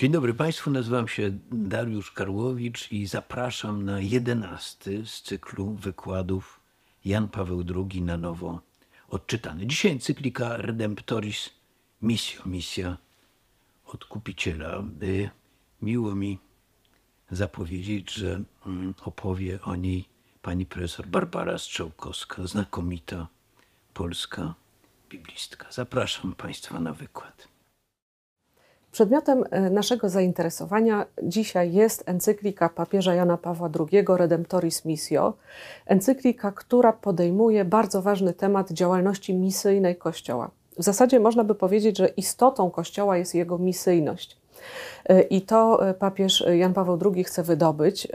Dzień dobry Państwu, nazywam się Dariusz Karłowicz i zapraszam na jedenasty z cyklu wykładów Jan Paweł II na nowo odczytany. Dzisiaj encyklika Redemptoris Missio, misja odkupiciela. Y, miło mi zapowiedzieć, że mm, opowie o niej pani profesor Barbara Strzałkowska, znakomita polska biblistka. Zapraszam Państwa na wykład. Przedmiotem e, naszego zainteresowania dzisiaj jest encyklika papieża Jana Pawła II Redemptoris Missio, encyklika, która podejmuje bardzo ważny temat działalności misyjnej Kościoła. W zasadzie można by powiedzieć, że istotą Kościoła jest jego misyjność. E, I to e, papież Jan Paweł II chce wydobyć.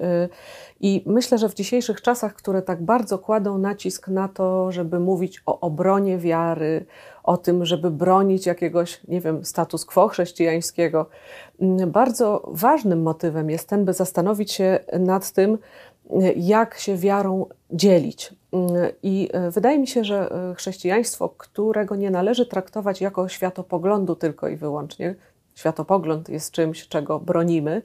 I myślę, że w dzisiejszych czasach, które tak bardzo kładą nacisk na to, żeby mówić o obronie wiary, o tym, żeby bronić jakiegoś, nie wiem, status quo chrześcijańskiego, mm, bardzo ważnym motywem jest ten, by zastanowić się nad tym, jak się wiarą dzielić. Mm, I e, wydaje mi się, że e, chrześcijaństwo, którego nie należy traktować jako światopoglądu tylko i wyłącznie, światopogląd jest czymś, czego bronimy.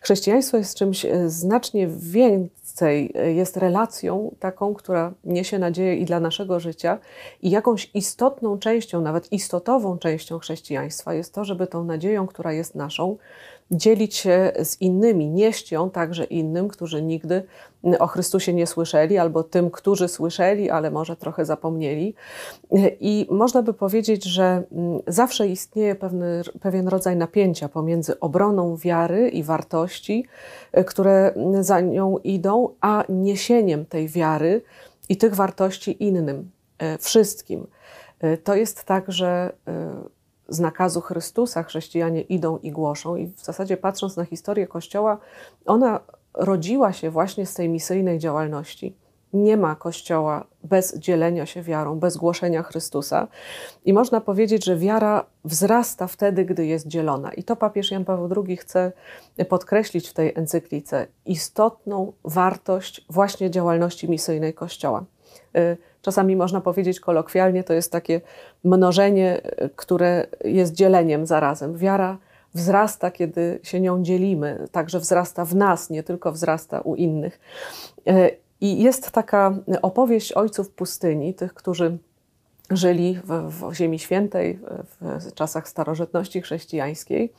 Chrześcijaństwo jest czymś znacznie więcej, e, jest relacją taką, która niesie nadzieję i dla naszego życia, i jakąś istotną częścią, nawet istotową częścią chrześcijaństwa jest to, żeby tą nadzieją, która jest naszą, dzielić się z innymi, nieść ją także innym, którzy nigdy o Chrystusie nie słyszeli, albo tym, którzy słyszeli, ale może trochę zapomnieli. I można by powiedzieć, że mm, zawsze istnieje pewny, pewien rodzaj napięcia pomiędzy obroną wiary i wartości, e, które za nią idą, a niesieniem tej wiary i tych wartości innym, e, wszystkim. E, to jest tak, że z nakazu Chrystusa chrześcijanie idą i głoszą, i w zasadzie patrząc na historię Kościoła, ona rodziła się właśnie z tej misyjnej działalności. Nie ma Kościoła bez dzielenia się wiarą, bez głoszenia Chrystusa. I można powiedzieć, że wiara wzrasta wtedy, gdy jest dzielona. I to papież Jan Paweł II chce podkreślić w tej encyklice istotną wartość właśnie działalności misyjnej Kościoła. Y, czasami można powiedzieć kolokwialnie, to jest takie mnożenie, y, które jest dzieleniem zarazem. Wiara wzrasta, kiedy się nią dzielimy, także wzrasta w nas, nie tylko wzrasta u innych. Y, I jest taka opowieść ojców pustyni, tych, którzy żyli w, w, Ziemi Świętej w czasach starożytności chrześcijańskiej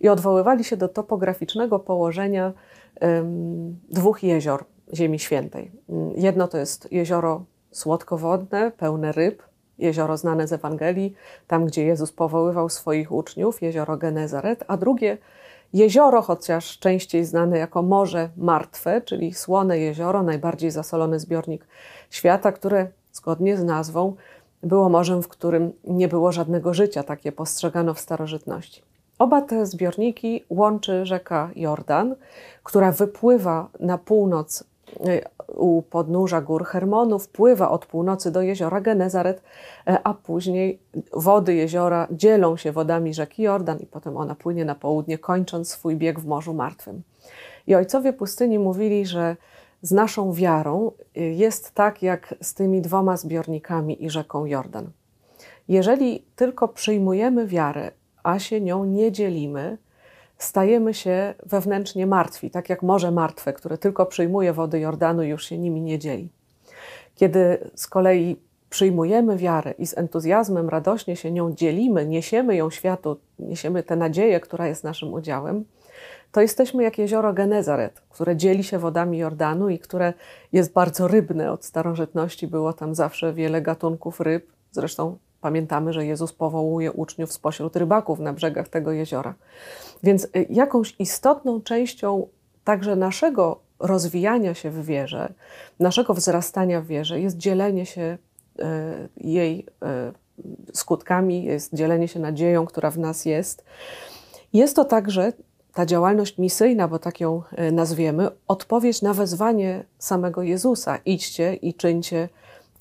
i odwoływali się do topograficznego położenia um, dwóch jezior Ziemi Świętej. Jedno to jest jezioro słodkowodne, pełne ryb, jezioro znane z Ewangelii, tam gdzie Jezus powoływał swoich uczniów, jezioro Genezaret, a drugie jezioro, chociaż częściej znane jako Morze Martwe, czyli słone jezioro, najbardziej zasolony zbiornik świata, które zgodnie z nazwą było morzem, w którym nie było żadnego życia, takie postrzegano w starożytności. Oba te zbiorniki łączy rzeka Jordan, która wypływa na północ u podnóża gór Hermonu, wpływa od północy do jeziora Genezaret, e, a później wody jeziora dzielą się wodami rzeki Jordan i potem ona płynie na południe, kończąc swój bieg w Morzu Martwym. I ojcowie pustyni mówili, że z naszą wiarą y, jest tak jak z tymi dwoma zbiornikami i rzeką Jordan. Jeżeli tylko przyjmujemy wiarę, a się nią nie dzielimy, stajemy się wewnętrznie martwi, tak jak Morze Martwe, które tylko przyjmuje wody Jordanu i już się nimi nie dzieli. Kiedy z kolei przyjmujemy wiarę i z entuzjazmem radośnie się nią dzielimy, niesiemy ją światu, niesiemy tę nadzieję, która jest naszym udziałem, to jesteśmy jak jezioro Genezaret, które dzieli się wodami Jordanu i które jest bardzo rybne. Od starożytności było tam zawsze wiele gatunków ryb. Zresztą pamiętamy, że Jezus powołuje uczniów spośród rybaków na brzegach tego jeziora. Więc y, jakąś istotną częścią także naszego rozwijania się w wierze, naszego wzrastania w wierze jest dzielenie się y, jej y, skutkami, jest dzielenie się nadzieją, która w nas jest. Jest to także ta działalność misyjna, bo tak ją nazwiemy, odpowiedź na wezwanie samego Jezusa: idźcie i czyńcie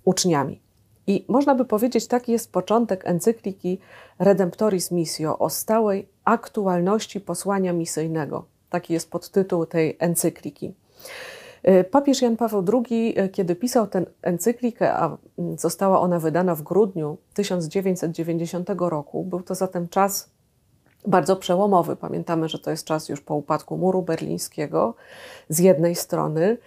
uczniami. I można by powiedzieć, taki jest początek encykliki Redemptoris Missio o stałej aktualności posłania misyjnego. Taki jest podtytuł tej encykliki. E, papież Jan Paweł II, e, kiedy pisał tę encyklikę, a została ona wydana w grudniu 1990 roku, był to zatem czas bardzo przełomowy. Pamiętamy, że to jest czas już po upadku muru berlińskiego z jednej strony,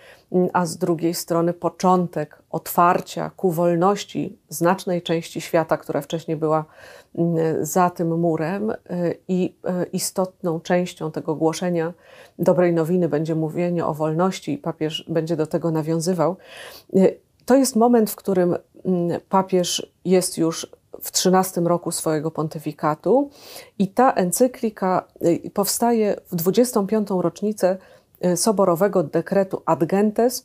a z drugiej strony początek otwarcia ku wolności znacznej części świata, która wcześniej była mm, za tym murem, y, i y, istotną częścią tego głoszenia dobrej nowiny będzie mówienie o wolności, i papież będzie do tego nawiązywał. Y, to jest moment, w którym mm, papież jest już w 13 roku swojego pontyfikatu i ta encyklika powstaje w 25. rocznicę Y, soborowego dekretu Ad Gentes,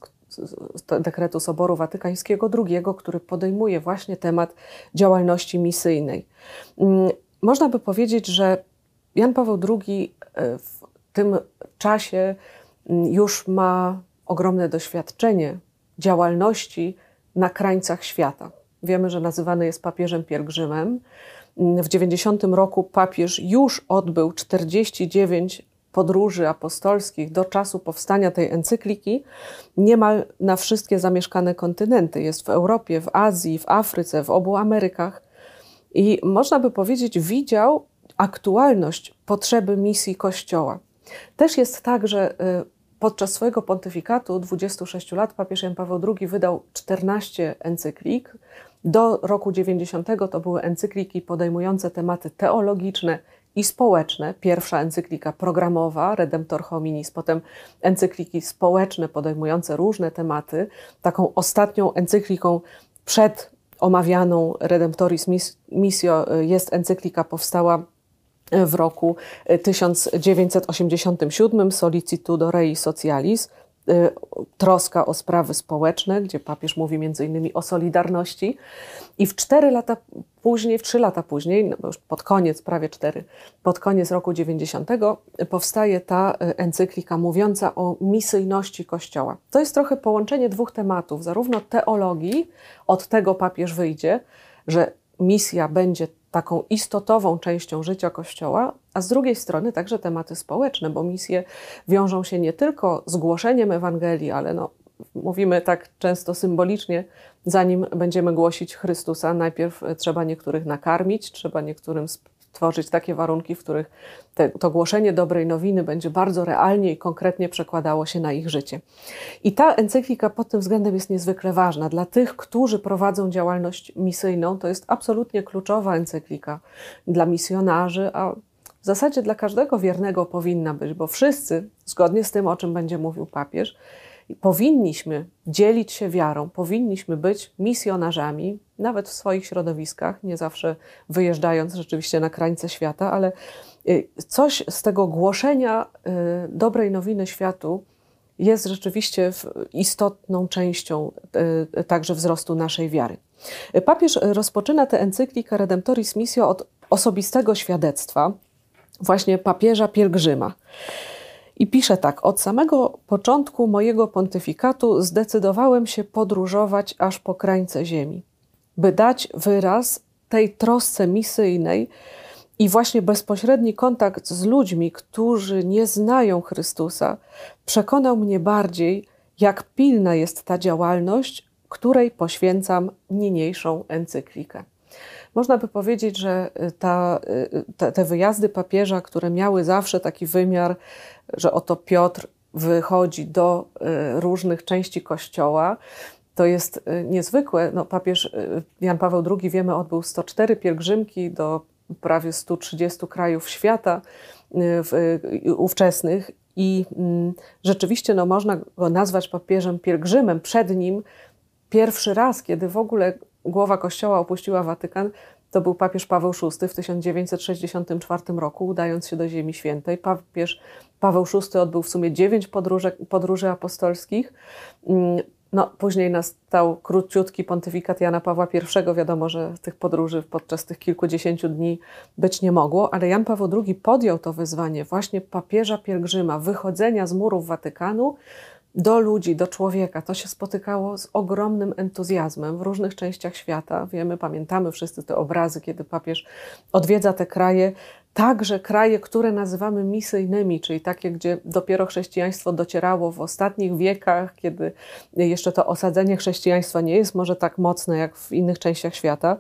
dekretu Soboru Watykańskiego II, który podejmuje właśnie temat działalności misyjnej. Mm, można by powiedzieć, że Jan Paweł II y, w tym czasie mm, już ma ogromne doświadczenie działalności na krańcach świata. Wiemy, że nazywany jest papieżem pielgrzymem. W 90 roku papież już odbył 49 podróży apostolskich do czasu powstania tej encykliki niemal na wszystkie zamieszkane kontynenty. Jest w Europie, w Azji, w Afryce, w obu Amerykach. I można by powiedzieć, widział aktualność potrzeby misji Kościoła. Też jest tak, że y, podczas swojego pontyfikatu 26 lat papież Jan Paweł II wydał 14 encyklik. Do roku 90 to były encykliki podejmujące tematy teologiczne i społeczne. Pierwsza encyklika programowa, Redemptor Hominis, potem encykliki społeczne podejmujące różne tematy. Taką ostatnią encykliką przed omawianą Redemptoris Missio y, jest encyklika powstała w roku 1987 y, Solicitudo Rei Socialis, Y, troska o sprawy społeczne, gdzie papież mówi między innymi o solidarności. I w cztery lata później, w trzy lata później, no już pod koniec, prawie cztery, pod koniec roku 90 powstaje ta y, encyklika mówiąca o misyjności Kościoła. To jest trochę połączenie dwóch tematów, zarówno teologii, od tego papież wyjdzie, że misja będzie taką istotową częścią życia Kościoła, a z drugiej strony także tematy społeczne, bo misje wiążą się nie tylko z głoszeniem Ewangelii, ale no, mówimy tak często symbolicznie, zanim będziemy głosić Chrystusa, najpierw trzeba niektórych nakarmić, trzeba niektórym tworzyć takie warunki, w których te, to głoszenie dobrej nowiny będzie bardzo realnie i konkretnie przekładało się na ich życie. I ta encyklika pod tym względem jest niezwykle ważna. Dla tych, którzy prowadzą działalność misyjną, to jest absolutnie kluczowa encyklika dla misjonarzy, a w zasadzie dla każdego wiernego powinna być, bo wszyscy, zgodnie z tym, o czym będzie mówił papież, powinniśmy dzielić się wiarą, powinniśmy być misjonarzami, nawet w swoich środowiskach, nie zawsze wyjeżdżając rzeczywiście na krańce świata, ale y, coś z tego głoszenia y, dobrej nowiny światu jest rzeczywiście istotną częścią y, także wzrostu naszej wiary. Papież rozpoczyna tę encyklikę Redemptoris Missio od osobistego świadectwa właśnie papieża pielgrzyma. I pisze tak: Od samego początku mojego pontyfikatu zdecydowałem się podróżować aż po krańce ziemi, by dać wyraz tej trosce misyjnej i właśnie bezpośredni kontakt z ludźmi, którzy nie znają Chrystusa, przekonał mnie bardziej, jak pilna jest ta działalność, której poświęcam niniejszą encyklikę. Można by powiedzieć, że ta, te, te wyjazdy papieża, które miały zawsze taki wymiar że oto Piotr wychodzi do y, różnych części kościoła. To jest y, niezwykłe. No, papież y, Jan Paweł II, wiemy, odbył 104 pielgrzymki do prawie 130 krajów świata ówczesnych i mm, rzeczywiście no, można go nazwać papieżem pielgrzymem. Przed nim pierwszy raz, kiedy w ogóle głowa Kościoła opuściła Watykan, to był papież Paweł VI w 1964 roku, udając się do Ziemi Świętej. Papież Paweł VI odbył w sumie dziewięć podróży, apostolskich. Mm, no, później nastał króciutki pontyfikat Jana Pawła I. Wiadomo, że tych podróży podczas tych kilkudziesięciu dni być nie mogło, ale Jan Paweł II podjął to wyzwanie właśnie papieża pielgrzyma, wychodzenia z murów Watykanu do ludzi, do człowieka. To się spotykało z ogromnym entuzjazmem w różnych częściach świata. Wiemy, pamiętamy wszyscy te obrazy, kiedy papież odwiedza te kraje, także kraje, które nazywamy misyjnymi, czyli takie, gdzie dopiero chrześcijaństwo docierało w ostatnich wiekach, kiedy jeszcze to osadzenie chrześcijaństwa nie jest może tak mocne jak w innych częściach świata.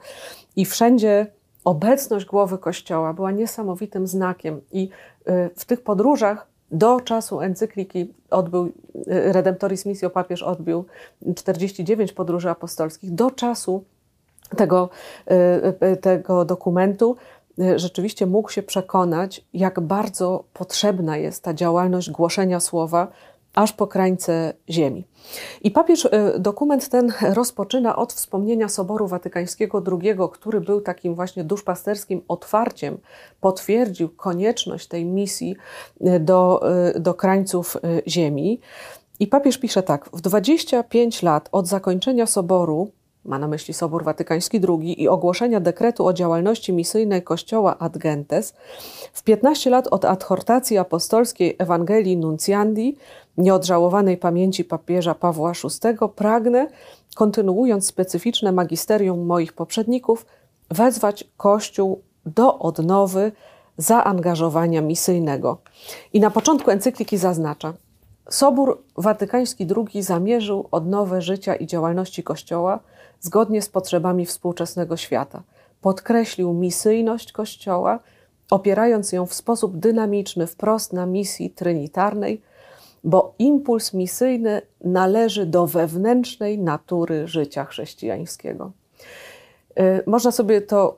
I wszędzie obecność głowy Kościoła była niesamowitym znakiem i y, w tych podróżach do czasu encykliki odbył, y, Redemptoris Missio papież odbył 49 podróży apostolskich. Do czasu tego, y, tego dokumentu rzeczywiście mógł się przekonać, jak bardzo potrzebna jest ta działalność głoszenia słowa aż po krańce ziemi. I papież e, dokument ten rozpoczyna od wspomnienia Soboru Watykańskiego II, który był takim właśnie duszpasterskim otwarciem, potwierdził konieczność tej misji e, do, do krańców ziemi. I papież pisze tak: W 25 lat od zakończenia Soboru ma na myśli Sobór Watykański II i ogłoszenia dekretu o działalności misyjnej Kościoła Ad Gentes, w 15 lat od adhortacji apostolskiej Ewangelii Nuncjandi, nieodżałowanej pamięci papieża Pawła VI, pragnę, kontynuując specyficzne magisterium moich poprzedników, wezwać Kościół do odnowy zaangażowania misyjnego. I na początku encykliki zaznacza, Sobór Watykański II zamierzył odnowę życia i działalności Kościoła – zgodnie z potrzebami współczesnego świata. Podkreślił misyjność Kościoła, opierając ją w sposób dynamiczny wprost na misji trinitarnej, bo impuls misyjny należy do wewnętrznej natury życia chrześcijańskiego. Y, można sobie to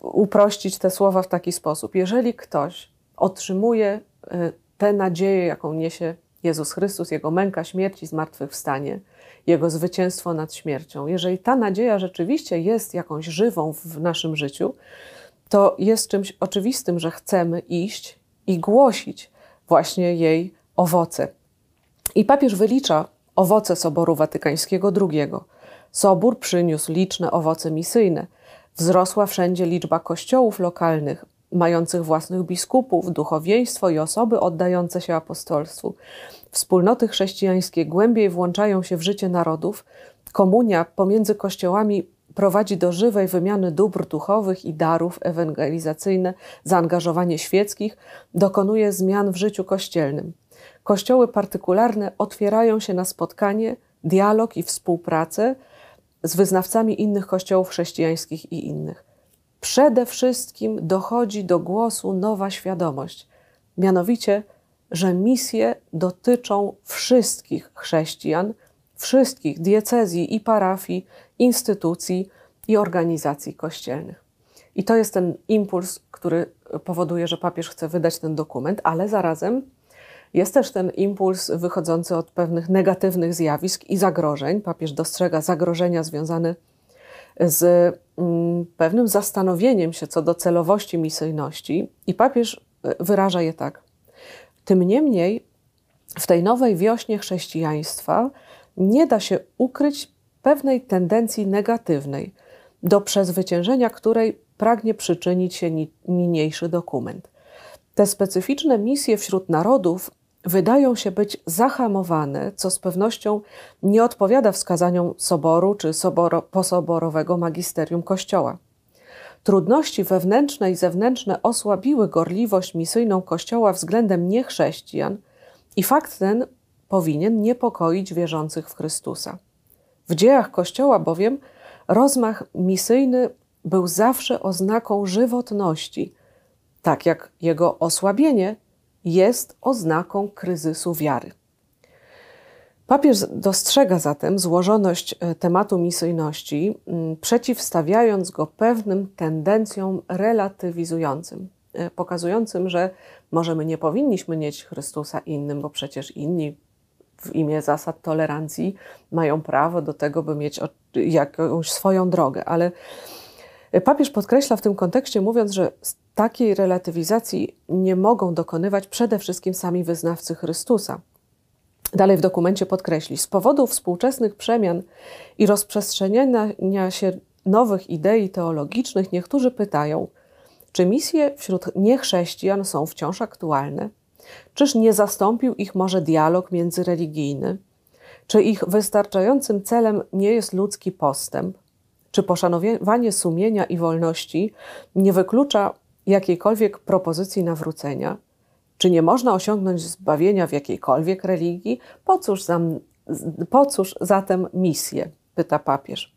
uprościć, te słowa w taki sposób. Jeżeli ktoś otrzymuje y, tę nadzieję, jaką niesie Jezus Chrystus, Jego męka, śmierć i zmartwychwstanie, Jego zwycięstwo nad śmiercią. Jeżeli ta nadzieja rzeczywiście jest jakąś żywą w naszym życiu, to jest czymś oczywistym, że chcemy iść i głosić właśnie jej owoce. I papież wylicza owoce Soboru Watykańskiego II. Sobór przyniósł liczne owoce misyjne. Wzrosła wszędzie liczba kościołów lokalnych, mających własnych biskupów, duchowieństwo i osoby oddające się apostolstwu. Wspólnoty chrześcijańskie głębiej włączają się w życie narodów. Komunia pomiędzy kościołami prowadzi do żywej wymiany dóbr duchowych i darów ewangelizacyjne, zaangażowanie świeckich dokonuje zmian w życiu kościelnym. Kościoły partykularne otwierają się na spotkanie, dialog i współpracę z wyznawcami innych kościołów chrześcijańskich i innych. Przede wszystkim dochodzi do głosu nowa świadomość, mianowicie że misje dotyczą wszystkich chrześcijan, wszystkich diecezji i parafii, instytucji i organizacji kościelnych. I to jest ten impuls, który powoduje, że papież chce wydać ten dokument, ale zarazem jest też ten impuls wychodzący od pewnych negatywnych zjawisk i zagrożeń. Papież dostrzega zagrożenia związane z mm, pewnym zastanowieniem się co do celowości misyjności, i papież wyraża je tak. Tym niemniej w tej nowej wiośnie chrześcijaństwa nie da się ukryć pewnej tendencji negatywnej, do przezwyciężenia której pragnie przyczynić się niniejszy dokument. Te specyficzne misje wśród narodów wydają się być zahamowane, co z pewnością nie odpowiada wskazaniom soboru czy soboro, posoborowego magisterium Kościoła. Trudności wewnętrzne i zewnętrzne osłabiły gorliwość misyjną Kościoła względem niechrześcijan i fakt ten powinien niepokoić wierzących w Chrystusa. W dziejach Kościoła bowiem rozmach misyjny był zawsze oznaką żywotności, tak jak jego osłabienie jest oznaką kryzysu wiary. Papież dostrzega zatem złożoność e, tematu misyjności, mm, przeciwstawiając go pewnym tendencjom relatywizującym, e, pokazującym, że może my nie powinniśmy nieść Chrystusa innym, bo przecież inni w imię zasad tolerancji mają prawo do tego, by mieć jakąś swoją drogę. Ale papież podkreśla w tym kontekście, mówiąc, że takiej relatywizacji nie mogą dokonywać przede wszystkim sami wyznawcy Chrystusa Dalej w dokumencie podkreśli, z powodu współczesnych przemian i rozprzestrzeniania się nowych idei teologicznych, niektórzy pytają, czy misje wśród niechrześcijan są wciąż aktualne? Czyż nie zastąpił ich może dialog międzyreligijny? Czy ich wystarczającym celem nie jest ludzki postęp? Czy poszanowanie sumienia i wolności nie wyklucza jakiejkolwiek propozycji nawrócenia? Czy nie można osiągnąć zbawienia w jakiejkolwiek religii? Po cóż, zam, po cóż zatem misje? Pyta papież.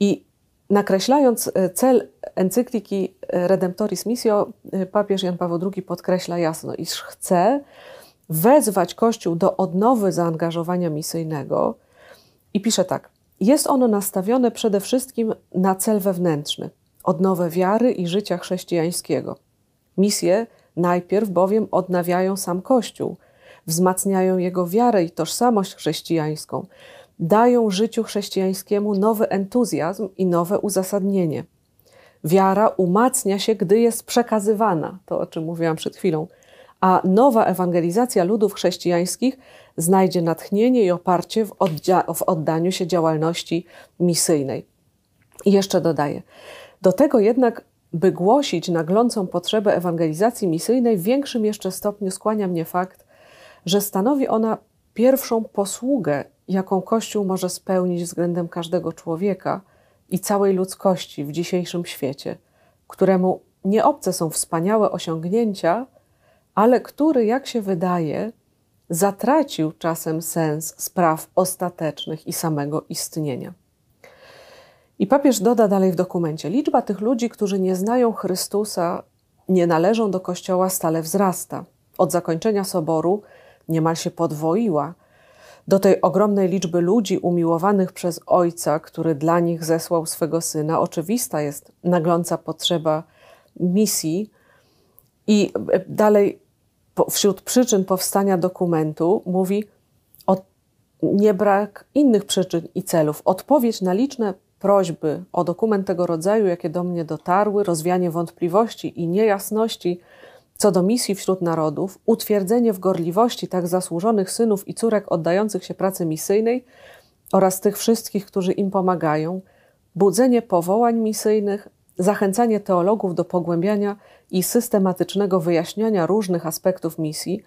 I nakreślając e, cel encykliki Redemptoris Missio, papież Jan Paweł II podkreśla jasno, iż chce wezwać Kościół do odnowy zaangażowania misyjnego i pisze tak. Jest ono nastawione przede wszystkim na cel wewnętrzny, odnowę wiary i życia chrześcijańskiego. Misje najpierw bowiem odnawiają sam Kościół, wzmacniają jego wiarę i tożsamość chrześcijańską, dają życiu chrześcijańskiemu nowy entuzjazm i nowe uzasadnienie. Wiara umacnia się, gdy jest przekazywana, to o czym mówiłam przed chwilą, a nowa ewangelizacja ludów chrześcijańskich znajdzie natchnienie i oparcie w, w oddaniu się działalności misyjnej. I jeszcze dodaję, do tego jednak, by głosić naglącą potrzebę ewangelizacji misyjnej, w większym jeszcze stopniu skłania mnie fakt, że stanowi ona pierwszą posługę, jaką Kościół może spełnić względem każdego człowieka i całej ludzkości w dzisiejszym świecie, któremu nieobce są wspaniałe osiągnięcia, ale który, jak się wydaje, zatracił czasem sens spraw ostatecznych i samego istnienia. I papież doda dalej w dokumencie: Liczba tych ludzi, którzy nie znają Chrystusa, nie należą do Kościoła, stale wzrasta. Od zakończenia soboru niemal się podwoiła. Do tej ogromnej liczby ludzi umiłowanych przez Ojca, który dla nich zesłał swego Syna, oczywista jest nagląca potrzeba misji. I dalej wśród przyczyn powstania dokumentu mówi o niebrak innych przyczyn i celów. Odpowiedź na liczne prośby o dokument tego rodzaju, jakie do mnie dotarły, rozwianie wątpliwości i niejasności co do misji wśród narodów, utwierdzenie w gorliwości tak zasłużonych synów i córek oddających się pracy misyjnej oraz tych wszystkich, którzy im pomagają, budzenie powołań misyjnych, zachęcanie teologów do pogłębiania i systematycznego wyjaśniania różnych aspektów misji,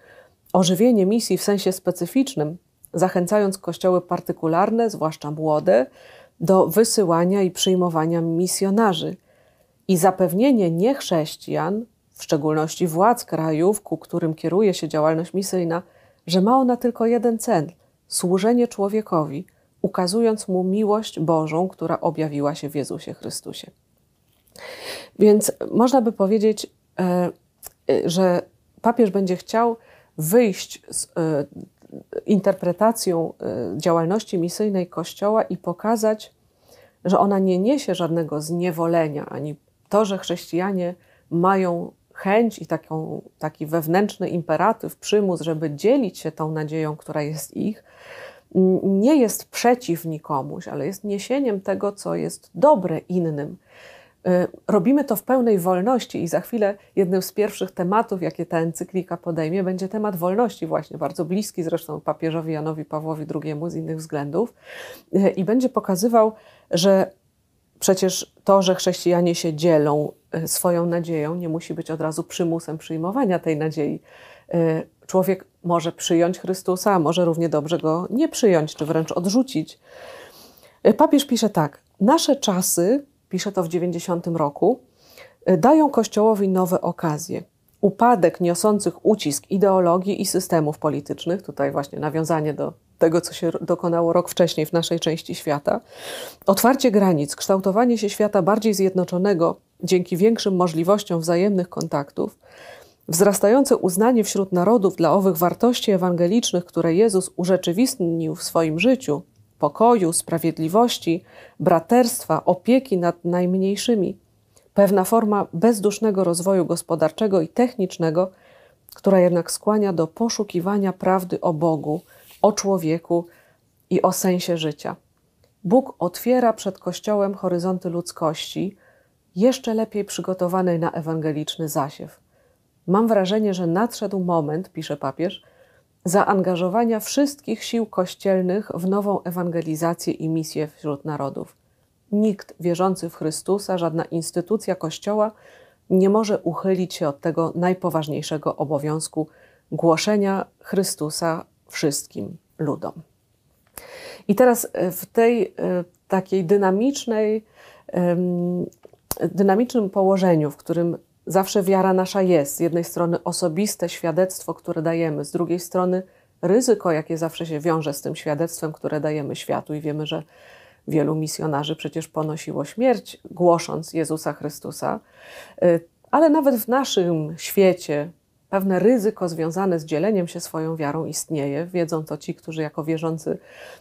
ożywienie misji w sensie specyficznym, zachęcając kościoły partykularne, zwłaszcza młode, do wysyłania i przyjmowania misjonarzy i zapewnienie niechrześcijan, w szczególności władz krajów, ku którym kieruje się działalność misyjna, że ma ona tylko jeden cel służenie człowiekowi, ukazując mu miłość Bożą, która objawiła się w Jezusie Chrystusie. Więc można by powiedzieć, e, e, że papież będzie chciał wyjść z e, interpretacją działalności misyjnej Kościoła i pokazać, że ona nie niesie żadnego zniewolenia, ani to, że chrześcijanie mają chęć i taką, taki wewnętrzny imperatyw, przymus, żeby dzielić się tą nadzieją, która jest ich, nie jest przeciw nikomuś, ale jest niesieniem tego, co jest dobre innym. Y, robimy to w pełnej wolności i za chwilę jednym z pierwszych tematów, jakie ta encyklika podejmie, będzie temat wolności, właśnie bardzo bliski zresztą papieżowi Janowi Pawłowi II z innych względów, y, i będzie pokazywał, że przecież to, że chrześcijanie się dzielą y, swoją nadzieją, nie musi być od razu przymusem przyjmowania tej nadziei. Człowiek może przyjąć Chrystusa, a może równie dobrze go nie przyjąć, czy wręcz odrzucić. Papież pisze tak: Nasze czasy pisze to w 90 roku, y, dają Kościołowi nowe okazje. Upadek niosących ucisk ideologii i systemów politycznych, tutaj właśnie nawiązanie do tego, co się dokonało rok wcześniej w naszej części świata, otwarcie granic, kształtowanie się świata bardziej zjednoczonego dzięki większym możliwościom wzajemnych kontaktów, wzrastające uznanie wśród narodów dla owych wartości ewangelicznych, które Jezus urzeczywistnił w swoim życiu, pokoju, sprawiedliwości, braterstwa, opieki nad najmniejszymi, pewna forma bezdusznego rozwoju gospodarczego i technicznego, która jednak skłania do poszukiwania prawdy o Bogu, o człowieku i o sensie życia. Bóg otwiera przed Kościołem horyzonty ludzkości, jeszcze lepiej przygotowanej na ewangeliczny zasiew. Mam wrażenie, że nadszedł moment, pisze papież, zaangażowania wszystkich sił kościelnych w nową ewangelizację i misję wśród narodów. Nikt wierzący w Chrystusa, żadna instytucja Kościoła nie może uchylić się od tego najpoważniejszego obowiązku głoszenia Chrystusa wszystkim ludom. I teraz e, w tej e, takiej dynamicznej, dynamicznym położeniu, w którym Zawsze wiara nasza jest. Z jednej strony osobiste świadectwo, które dajemy, z drugiej strony ryzyko, jakie zawsze się wiąże z tym świadectwem, które dajemy światu, i wiemy, że Wielu misjonarzy przecież ponosiło śmierć, głosząc Jezusa Chrystusa, y, ale nawet w naszym świecie pewne ryzyko związane z dzieleniem się swoją wiarą istnieje. Wiedzą to ci, którzy jako wierzący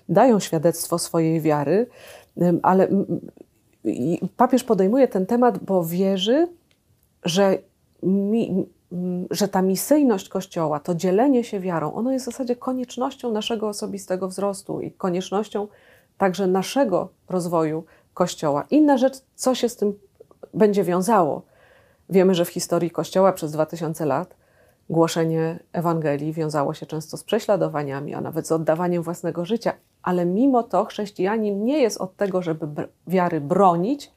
dają świadectwo swojej wiary, ale papież podejmuje ten temat, bo wierzy, że, mi, że ta misyjność Kościoła, to dzielenie się wiarą, ono jest w zasadzie koniecznością naszego osobistego wzrostu i koniecznością także naszego rozwoju Kościoła. Inna rzecz, co się z tym będzie wiązało. Wiemy, że w historii Kościoła przez 2000 lat głoszenie Ewangelii wiązało się często z prześladowaniami, a nawet z oddawaniem własnego życia. Ale mimo to chrześcijanin nie jest od tego, żeby wiary bronić,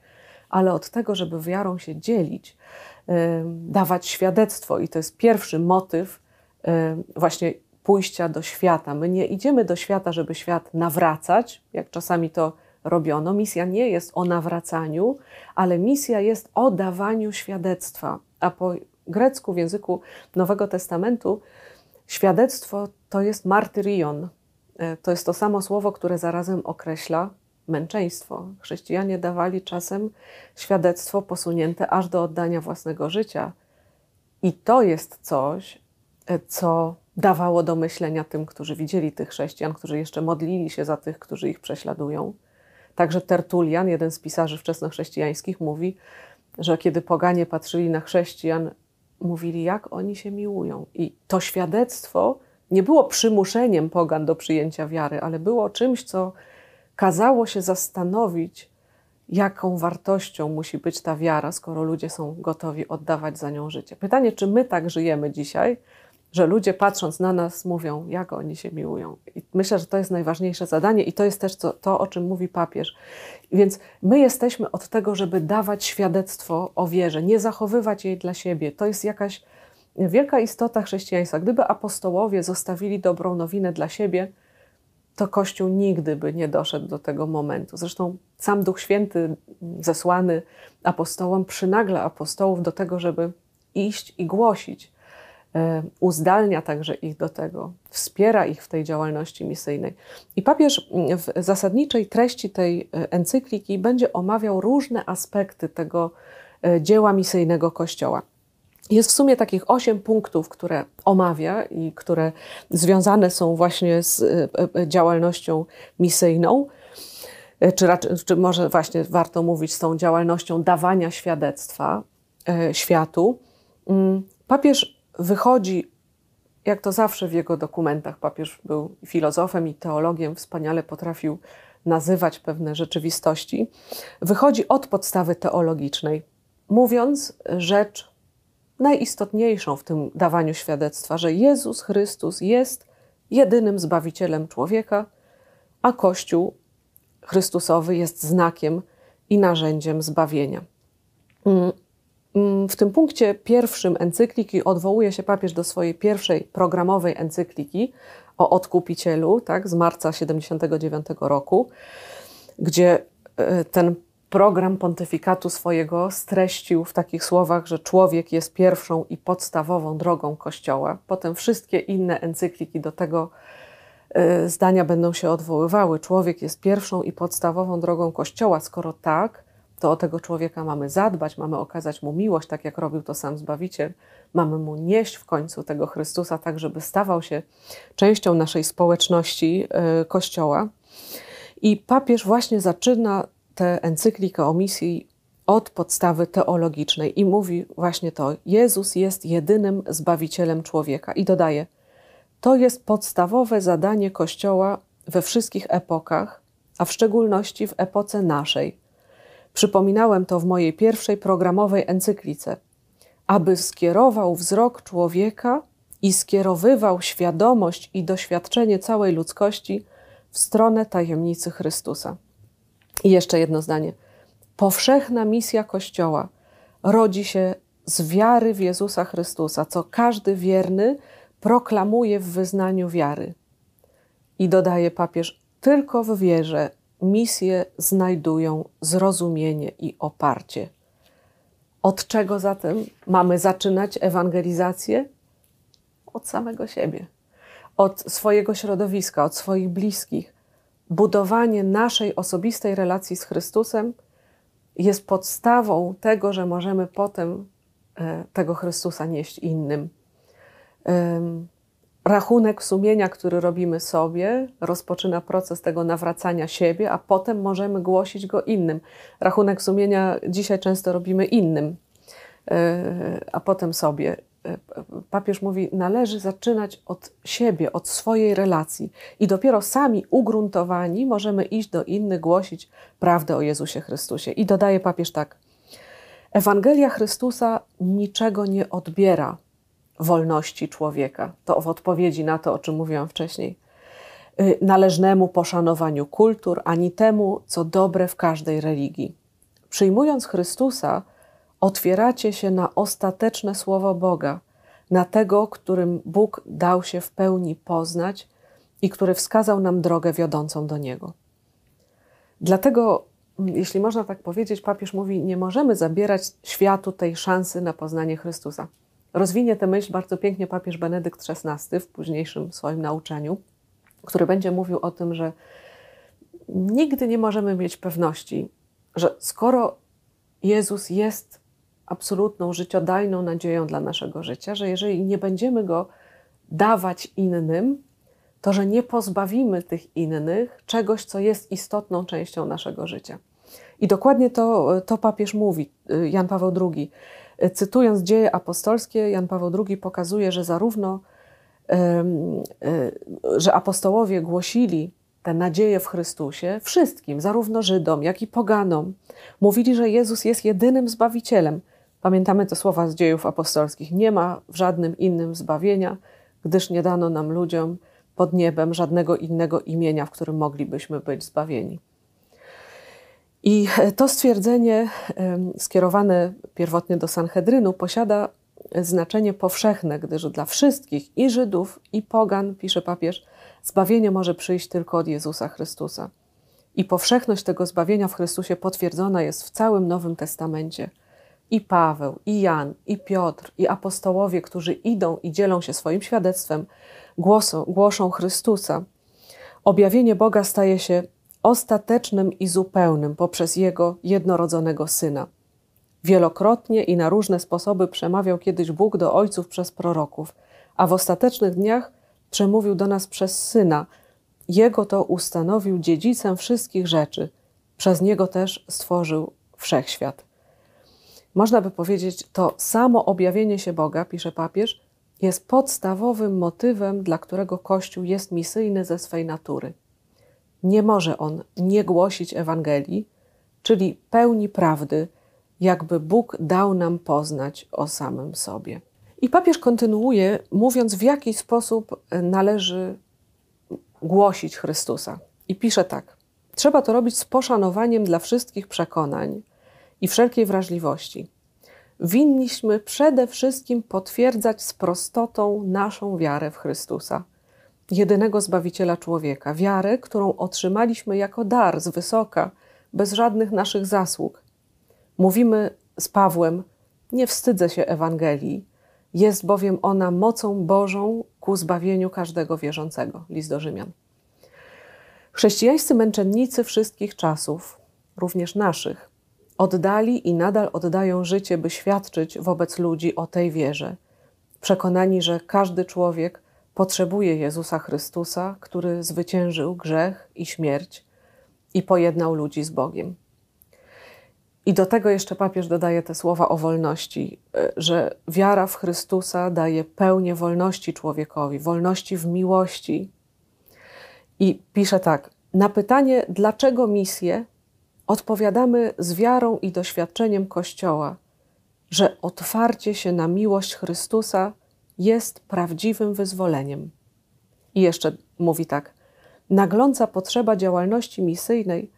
ale od tego, żeby wiarą się dzielić, dawać świadectwo. I to jest pierwszy motyw właśnie pójścia do świata. My nie idziemy do świata, żeby świat nawracać, jak czasami to robiono. Misja nie jest o nawracaniu, ale misja jest o dawaniu świadectwa. A po grecku, w języku Nowego Testamentu, świadectwo to jest martyrion. E, to jest to samo słowo, które zarazem określa męczeństwo. Chrześcijanie dawali czasem świadectwo posunięte aż do oddania własnego życia. I to jest coś, e, co dawało do myślenia tym, którzy widzieli tych chrześcijan, którzy jeszcze modlili się za tych, którzy ich prześladują. Także Tertulian, jeden z pisarzy wczesnochrześcijańskich, mówi, że kiedy poganie patrzyli na chrześcijan, mówili, jak oni się miłują. I to świadectwo nie było przymuszeniem pogan do przyjęcia wiary, ale było czymś, co kazało się zastanowić, jaką wartością musi być ta wiara, skoro ludzie są gotowi oddawać za nią życie. Pytanie, czy my tak żyjemy dzisiaj, że ludzie patrząc na nas mówią, jak oni się miłują. I myślę, że to jest najważniejsze zadanie i to jest też to, to, o czym mówi papież. Więc my jesteśmy od tego, żeby dawać świadectwo o wierze, nie zachowywać jej dla siebie. To jest jakaś wielka istota chrześcijaństwa. Gdyby apostołowie zostawili dobrą nowinę dla siebie, to Kościół nigdy by nie doszedł do tego momentu. Zresztą sam Duch Święty zesłany apostołom przynagla apostołów do tego, żeby iść i głosić. E, uzdalnia także ich do tego, wspiera ich w tej działalności misyjnej. I papież w zasadniczej treści tej e, encykliki będzie omawiał różne aspekty tego e, dzieła misyjnego Kościoła. Jest w sumie takich osiem punktów, które omawia i które związane są właśnie z działalnością misyjną, czy, raczej, czy może właśnie warto mówić z tą działalnością dawania świadectwa światu. Mm, papież wychodzi, jak to zawsze w jego dokumentach, papież był filozofem i teologiem, wspaniale potrafił nazywać pewne rzeczywistości, wychodzi od podstawy teologicznej, mówiąc rzecz najistotniejszą w tym dawaniu świadectwa, że Jezus Chrystus jest jedynym zbawicielem człowieka, a Kościół Chrystusowy jest znakiem i narzędziem zbawienia. Mm, Mm, w tym punkcie pierwszym encykliki odwołuje się papież do swojej pierwszej programowej encykliki o odkupicielu, tak, z marca 79 roku, gdzie e, ten program pontyfikatu swojego streścił w takich słowach, że człowiek jest pierwszą i podstawową drogą Kościoła. Potem wszystkie inne encykliki do tego e, zdania będą się odwoływały. Człowiek jest pierwszą i podstawową drogą Kościoła. Skoro tak, to o tego człowieka mamy zadbać, mamy okazać mu miłość, tak jak robił to sam Zbawiciel. Mamy mu nieść w końcu tego Chrystusa, tak żeby stawał się częścią naszej społeczności e, Kościoła. I papież właśnie zaczyna tę encyklikę o misji od podstawy teologicznej i mówi właśnie to: Jezus jest jedynym zbawicielem człowieka. I dodaje: To jest podstawowe zadanie Kościoła we wszystkich epokach, a w szczególności w epoce naszej Przypominałem to w mojej pierwszej programowej encyklice, aby skierował wzrok człowieka i skierowywał świadomość i doświadczenie całej ludzkości w stronę tajemnicy Chrystusa. I jeszcze jedno zdanie. Powszechna misja Kościoła rodzi się z wiary w Jezusa Chrystusa, co każdy wierny proklamuje w wyznaniu wiary. I dodaje papież, tylko w wierze misje znajdują zrozumienie i oparcie. Od czego zatem mamy zaczynać ewangelizację? Od samego siebie, od swojego środowiska, od swoich bliskich, budowanie naszej osobistej relacji z Chrystusem jest podstawą tego, że możemy potem e, tego Chrystusa nieść innym. Rachunek sumienia, który robimy sobie, rozpoczyna proces tego nawracania siebie, a potem możemy głosić go innym. Rachunek sumienia dzisiaj często robimy innym, e, a potem sobie. Papież mówi, należy zaczynać od siebie, od swojej relacji i dopiero sami ugruntowani możemy iść do innych, głosić prawdę o Jezusie Chrystusie. I dodaje papież tak: Ewangelia Chrystusa niczego nie odbiera wolności człowieka. To w odpowiedzi na to, o czym mówiłam wcześniej. Y, należnemu poszanowaniu kultur, ani temu, co dobre w każdej religii. Przyjmując Chrystusa, otwieracie się na ostateczne słowo Boga, na tego, którym Bóg dał się w pełni poznać i który wskazał nam drogę wiodącą do Niego. Dlatego, jeśli można tak powiedzieć, papież mówi: Nie możemy zabierać światu tej szansy na poznanie Chrystusa. Rozwinie tę myśl bardzo pięknie papież Benedykt XVI w późniejszym swoim nauczaniu, który będzie mówił o tym, że nigdy nie możemy mieć pewności, że skoro Jezus jest absolutną, życiodajną nadzieją dla naszego życia, że jeżeli nie będziemy go dawać innym, to że nie pozbawimy tych innych czegoś, co jest istotną częścią naszego życia. I dokładnie to, to papież mówi, y, Jan Paweł II. Cytując dzieje apostolskie, Jan Paweł II pokazuje, że zarówno y, że apostołowie głosili tę nadzieję w Chrystusie wszystkim, zarówno Żydom, jak i poganom. Mówili, że Jezus jest jedynym Zbawicielem. Pamiętamy te słowa z dziejów apostolskich. Nie ma w żadnym innym zbawienia, gdyż nie dano nam ludziom pod niebem żadnego innego imienia, w którym moglibyśmy być zbawieni. I to stwierdzenie, skierowane pierwotnie do Sanhedrynu, posiada znaczenie powszechne, gdyż dla wszystkich, i Żydów, i Pogan, pisze papież, zbawienie może przyjść tylko od Jezusa Chrystusa. I powszechność tego zbawienia w Chrystusie potwierdzona jest w całym Nowym Testamencie. I Paweł, i Jan, i Piotr, i apostołowie, którzy idą i dzielą się swoim świadectwem, głosą, głoszą Chrystusa. Objawienie Boga staje się ostatecznym i zupełnym poprzez Jego jednorodzonego Syna. Wielokrotnie i na różne sposoby przemawiał kiedyś Bóg do ojców przez proroków, a w ostatecznych dniach przemówił do nas przez Syna. Jego to ustanowił dziedzicem wszystkich rzeczy. Przez Niego też stworzył wszechświat. Można by powiedzieć, to samo objawienie się Boga, pisze papież, jest podstawowym motywem, dla którego Kościół jest misyjny ze swej natury nie może on nie głosić Ewangelii, czyli pełni prawdy, jakby Bóg dał nam poznać o samym sobie. I papież kontynuuje, mówiąc, w jaki sposób należy głosić Chrystusa. I pisze tak: Trzeba to robić z poszanowaniem dla wszystkich przekonań i wszelkiej wrażliwości. Winniśmy przede wszystkim potwierdzać z prostotą naszą wiarę w Chrystusa jedynego Zbawiciela człowieka, wiarę, którą otrzymaliśmy jako dar z wysoka, bez żadnych naszych zasług. Mówimy z Pawłem: Nie wstydzę się Ewangelii, jest bowiem ona mocą Bożą ku zbawieniu każdego wierzącego. List do Rzymian. Chrześcijańscy męczennicy wszystkich czasów, również naszych, oddali i nadal oddają życie, by świadczyć wobec ludzi o tej wierze, przekonani, że każdy człowiek potrzebuje Jezusa Chrystusa, który zwyciężył grzech i śmierć i pojednał ludzi z Bogiem. I do tego jeszcze papież dodaje te słowa o wolności, że wiara w Chrystusa daje pełnię wolności człowiekowi, wolności w miłości. I pisze tak: Na pytanie, dlaczego misję, odpowiadamy z wiarą i doświadczeniem Kościoła, że otwarcie się na miłość Chrystusa jest prawdziwym wyzwoleniem. I jeszcze mówi tak: Nagląca potrzeba działalności misyjnej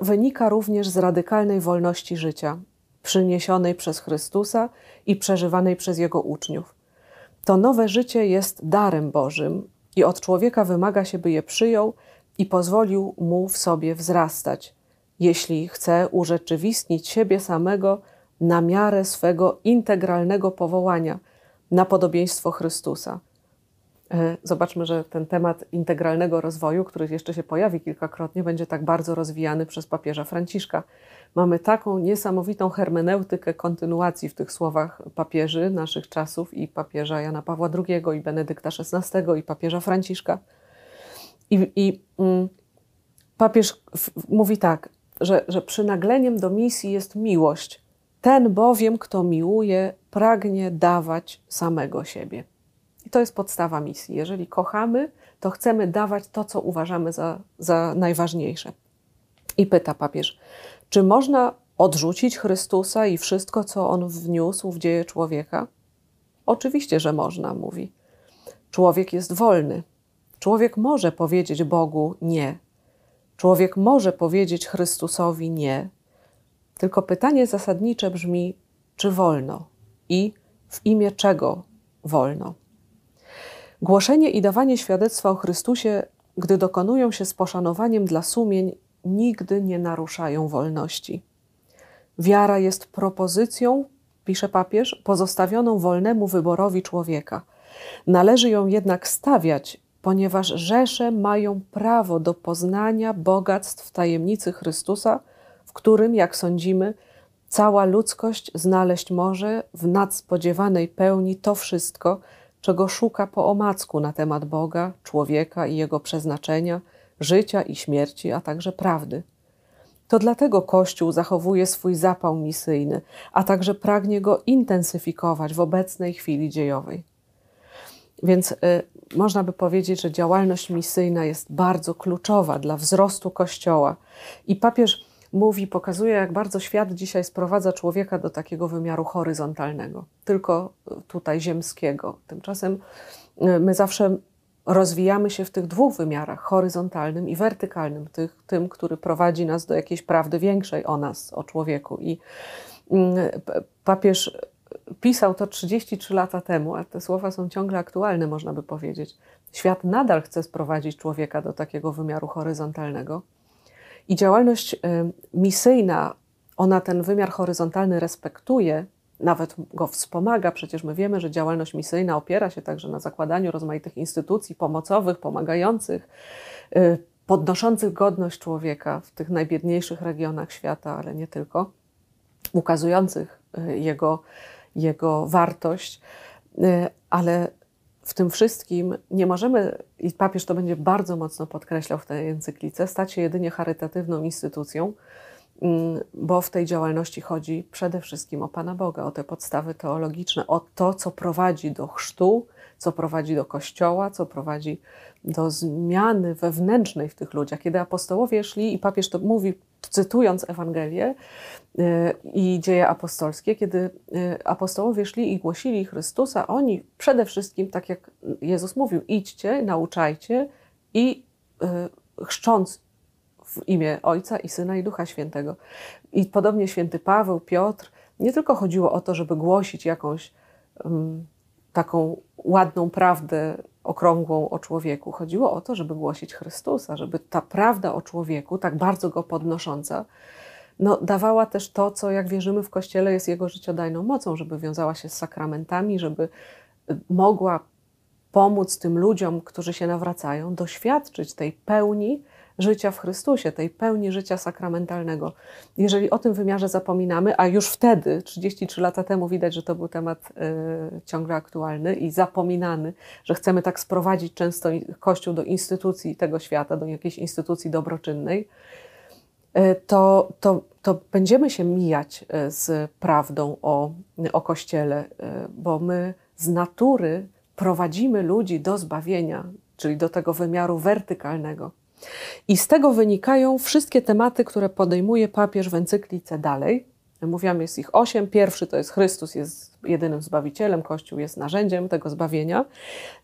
wynika również z radykalnej wolności życia, przyniesionej przez Chrystusa i przeżywanej przez Jego uczniów. To nowe życie jest darem Bożym i od człowieka wymaga się, by je przyjął i pozwolił mu w sobie wzrastać, jeśli chce urzeczywistnić siebie samego na miarę swego integralnego powołania – na podobieństwo Chrystusa. E, zobaczmy, że ten temat integralnego rozwoju, który jeszcze się pojawi kilkakrotnie, będzie tak bardzo rozwijany przez papieża Franciszka. Mamy taką niesamowitą hermeneutykę kontynuacji w tych słowach papieży naszych czasów i papieża Jana Pawła II, i Benedykta XVI, i papieża Franciszka. I, i mm, papież mówi tak, że, że przynagleniem do misji jest miłość. Ten bowiem, kto miłuje, pragnie dawać samego siebie. I to jest podstawa misji. Jeżeli kochamy, to chcemy dawać to, co uważamy za, za najważniejsze. I pyta papież, czy można odrzucić Chrystusa i wszystko, co on wniósł w dzieje człowieka? Oczywiście, że można, mówi. Człowiek jest wolny. Człowiek może powiedzieć Bogu nie. Człowiek może powiedzieć Chrystusowi nie. Tylko pytanie zasadnicze brzmi, czy wolno i w imię czego wolno? Głoszenie i dawanie świadectwa o Chrystusie, gdy dokonują się z poszanowaniem dla sumień, nigdy nie naruszają wolności. Wiara jest propozycją, pisze papież, pozostawioną wolnemu wyborowi człowieka. Należy ją jednak stawiać, ponieważ rzesze mają prawo do poznania bogactw tajemnicy Chrystusa, w którym, jak sądzimy, cała ludzkość znaleźć może w nadspodziewanej pełni to wszystko, czego szuka po omacku na temat Boga, człowieka i jego przeznaczenia, życia i śmierci, a także prawdy. To dlatego Kościół zachowuje swój zapał misyjny, a także pragnie go intensyfikować w obecnej chwili dziejowej. Więc y, można by powiedzieć, że działalność misyjna jest bardzo kluczowa dla wzrostu Kościoła. I papież mówi, pokazuje, jak bardzo świat dzisiaj sprowadza człowieka do takiego wymiaru horyzontalnego, tylko tutaj ziemskiego. Tymczasem y, my zawsze rozwijamy się w tych dwóch wymiarach, horyzontalnym i wertykalnym, tych, tym, który prowadzi nas do jakiejś prawdy większej o nas, o człowieku. I mm, papież pisał to 33 lata temu, a te słowa są ciągle aktualne, można by powiedzieć. Świat nadal chce sprowadzić człowieka do takiego wymiaru horyzontalnego. I działalność y, misyjna, ona ten wymiar horyzontalny respektuje, nawet go wspomaga. Przecież my wiemy, że działalność misyjna opiera się także na zakładaniu rozmaitych instytucji pomocowych, pomagających, y, podnoszących godność człowieka w tych najbiedniejszych regionach świata, ale nie tylko, ukazujących y, jego, jego wartość. Ale w tym wszystkim nie możemy, i papież to będzie bardzo mocno podkreślał w tej encyklice, stać się jedynie charytatywną instytucją, mm, bo w tej działalności chodzi przede wszystkim o Pana Boga, o te podstawy teologiczne, o to, co prowadzi do chrztu, co prowadzi do kościoła, co prowadzi do zmiany wewnętrznej w tych ludziach. Kiedy apostołowie szli, i papież to mówi, cytując Ewangelię y, i dzieje apostolskie, kiedy y, apostołowie szli i głosili Chrystusa, oni przede wszystkim, tak jak Jezus mówił, idźcie, nauczajcie i y, chrzcząc w imię Ojca i Syna i Ducha Świętego. I podobnie święty Paweł, Piotr, nie tylko chodziło o to, żeby głosić jakąś um, taką ładną prawdę okrągłą o człowieku. Chodziło o to, żeby głosić Chrystusa, żeby ta prawda o człowieku, tak bardzo go podnosząca, no, dawała też to, co jak wierzymy w Kościele jest jego życiodajną mocą, żeby wiązała się z sakramentami, żeby y, mogła pomóc tym ludziom, którzy się nawracają, doświadczyć tej pełni, życia w Chrystusie, tej pełni życia sakramentalnego. Jeżeli o tym wymiarze zapominamy, a już wtedy, 33 lata temu, widać, że to był temat y, ciągle aktualny i zapominany, że chcemy tak sprowadzić często Kościół do instytucji tego świata, do jakiejś instytucji dobroczynnej, y, to, to, to będziemy się mijać y, z prawdą o, o Kościele, bo my z natury prowadzimy ludzi do zbawienia, czyli do tego wymiaru wertykalnego. I z tego wynikają wszystkie tematy, które podejmuje papież w encyklice dalej. Mówiłam, jest ich osiem. Pierwszy to jest Chrystus jest jedynym zbawicielem, Kościół jest narzędziem tego zbawienia.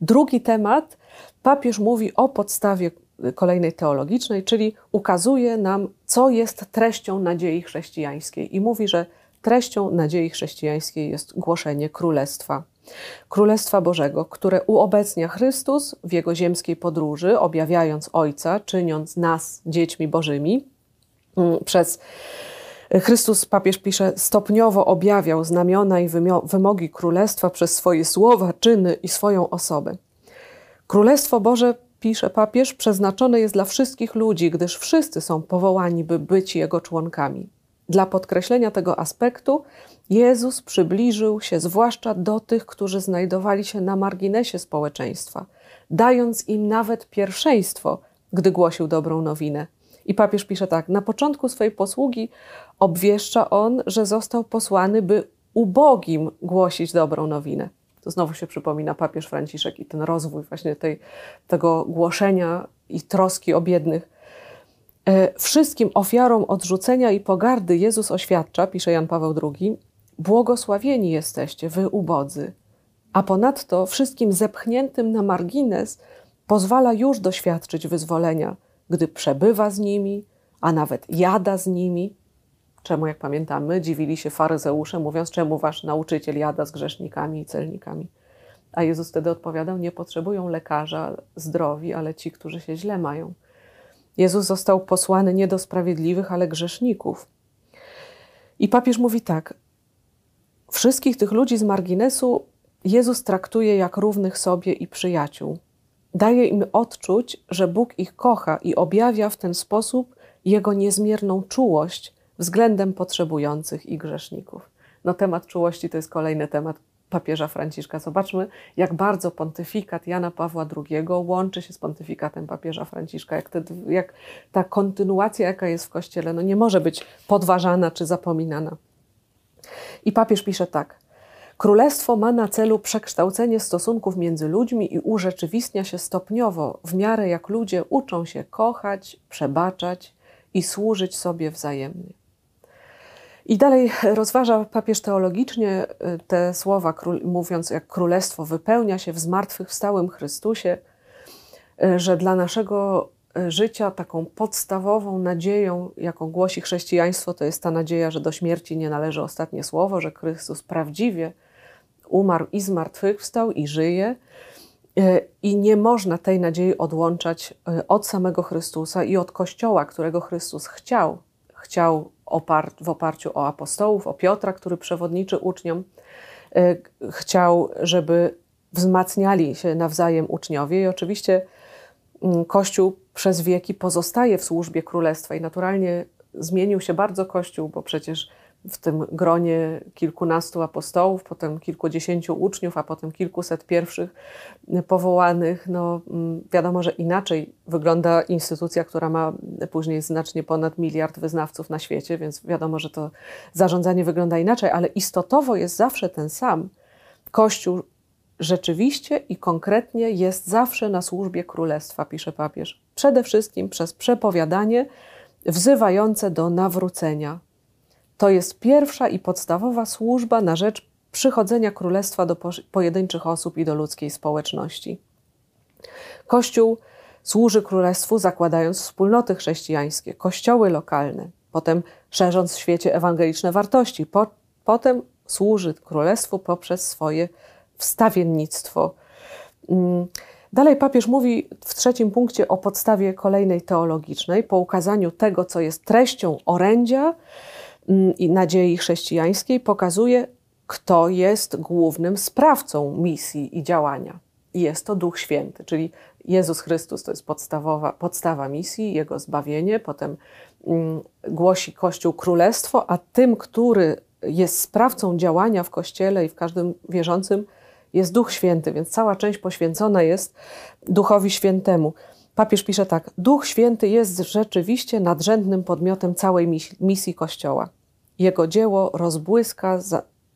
Drugi temat, papież mówi o podstawie kolejnej teologicznej, czyli ukazuje nam, co jest treścią nadziei chrześcijańskiej. I mówi, że treścią nadziei chrześcijańskiej jest głoszenie królestwa Królestwa Bożego, które uobecnia Chrystus w jego ziemskiej podróży, objawiając Ojca, czyniąc nas dziećmi Bożymi. Mm, przez Chrystus, papież pisze, stopniowo objawiał znamiona i wymogi królestwa przez swoje słowa, czyny i swoją osobę. Królestwo Boże, pisze papież, przeznaczone jest dla wszystkich ludzi, gdyż wszyscy są powołani, by być Jego członkami. Dla podkreślenia tego aspektu Jezus przybliżył się zwłaszcza do tych, którzy znajdowali się na marginesie społeczeństwa, dając im nawet pierwszeństwo, gdy głosił dobrą nowinę. I papież pisze tak: Na początku swojej posługi obwieszcza on, że został posłany, by ubogim głosić dobrą nowinę. To znowu się przypomina papież Franciszek i ten rozwój właśnie tej, tego głoszenia i troski o biednych. E, wszystkim ofiarom odrzucenia i pogardy Jezus oświadcza, pisze Jan Paweł II, błogosławieni jesteście, wy ubodzy. A ponadto wszystkim zepchniętym na margines pozwala już doświadczyć wyzwolenia, gdy przebywa z nimi, a nawet jada z nimi. Czemu, jak pamiętamy, dziwili się faryzeusze, mówiąc, czemu wasz nauczyciel jada z grzesznikami i celnikami. A Jezus wtedy odpowiadał: Nie potrzebują lekarza zdrowi, ale ci, którzy się źle mają. Jezus został posłany nie do sprawiedliwych, ale grzeszników. I papież mówi tak: Wszystkich tych ludzi z marginesu Jezus traktuje jak równych sobie i przyjaciół. Daje im odczuć, że Bóg ich kocha i objawia w ten sposób jego niezmierną czułość względem potrzebujących i grzeszników. No, temat czułości to jest kolejny temat papieża Franciszka. Zobaczmy, jak bardzo pontyfikat Jana Pawła II łączy się z pontyfikatem papieża Franciszka, jak, te, jak ta kontynuacja, jaka jest w Kościele, no nie może być podważana czy zapominana. I papież pisze tak. Królestwo ma na celu przekształcenie stosunków między ludźmi i urzeczywistnia się stopniowo, w miarę jak ludzie uczą się kochać, przebaczać i służyć sobie wzajemnie. I dalej rozważa papież teologicznie y, te słowa, mówiąc, jak królestwo wypełnia się w zmartwychwstałym Chrystusie, y, że dla naszego życia taką podstawową nadzieją, jaką głosi chrześcijaństwo, to jest ta nadzieja, że do śmierci nie należy ostatnie słowo, że Chrystus prawdziwie umarł i zmartwychwstał i żyje. I nie można tej nadziei odłączać od samego Chrystusa i od Kościoła, którego Chrystus chciał. Chciał w oparciu o apostołów, o Piotra, który przewodniczy uczniom. E, chciał, żeby wzmacniali się nawzajem uczniowie i oczywiście mm, Kościół przez wieki pozostaje w służbie królestwa i naturalnie zmienił się bardzo Kościół, bo przecież w tym gronie kilkunastu apostołów, potem kilkudziesięciu uczniów, a potem kilkuset pierwszych powołanych. No, mm, wiadomo, że inaczej wygląda instytucja, która ma później znacznie ponad miliard wyznawców na świecie, więc wiadomo, że to zarządzanie wygląda inaczej, ale istotowo jest zawsze ten sam. Kościół rzeczywiście i konkretnie jest zawsze na służbie królestwa, pisze papież. Przede wszystkim przez przepowiadanie wzywające do nawrócenia, to jest pierwsza i podstawowa służba na rzecz przychodzenia królestwa do pojedynczych osób i do ludzkiej społeczności. Kościół służy królestwu, zakładając wspólnoty chrześcijańskie, kościoły lokalne, potem szerząc w świecie ewangeliczne wartości, po, potem służy królestwu poprzez swoje wstawiennictwo. Mm, dalej papież mówi w trzecim punkcie o podstawie kolejnej teologicznej, po ukazaniu tego, co jest treścią orędzia, Mm, i nadziei chrześcijańskiej pokazuje, kto jest głównym sprawcą misji i działania. I jest to Duch Święty, czyli Jezus Chrystus to jest podstawowa, podstawa misji, Jego zbawienie, potem mm, głosi Kościół Królestwo, a tym, który jest sprawcą działania w Kościele i w każdym wierzącym, jest Duch Święty, więc cała część poświęcona jest Duchowi Świętemu. Papież pisze tak: Duch Święty jest rzeczywiście nadrzędnym podmiotem całej misji Kościoła. Jego dzieło rozbłyska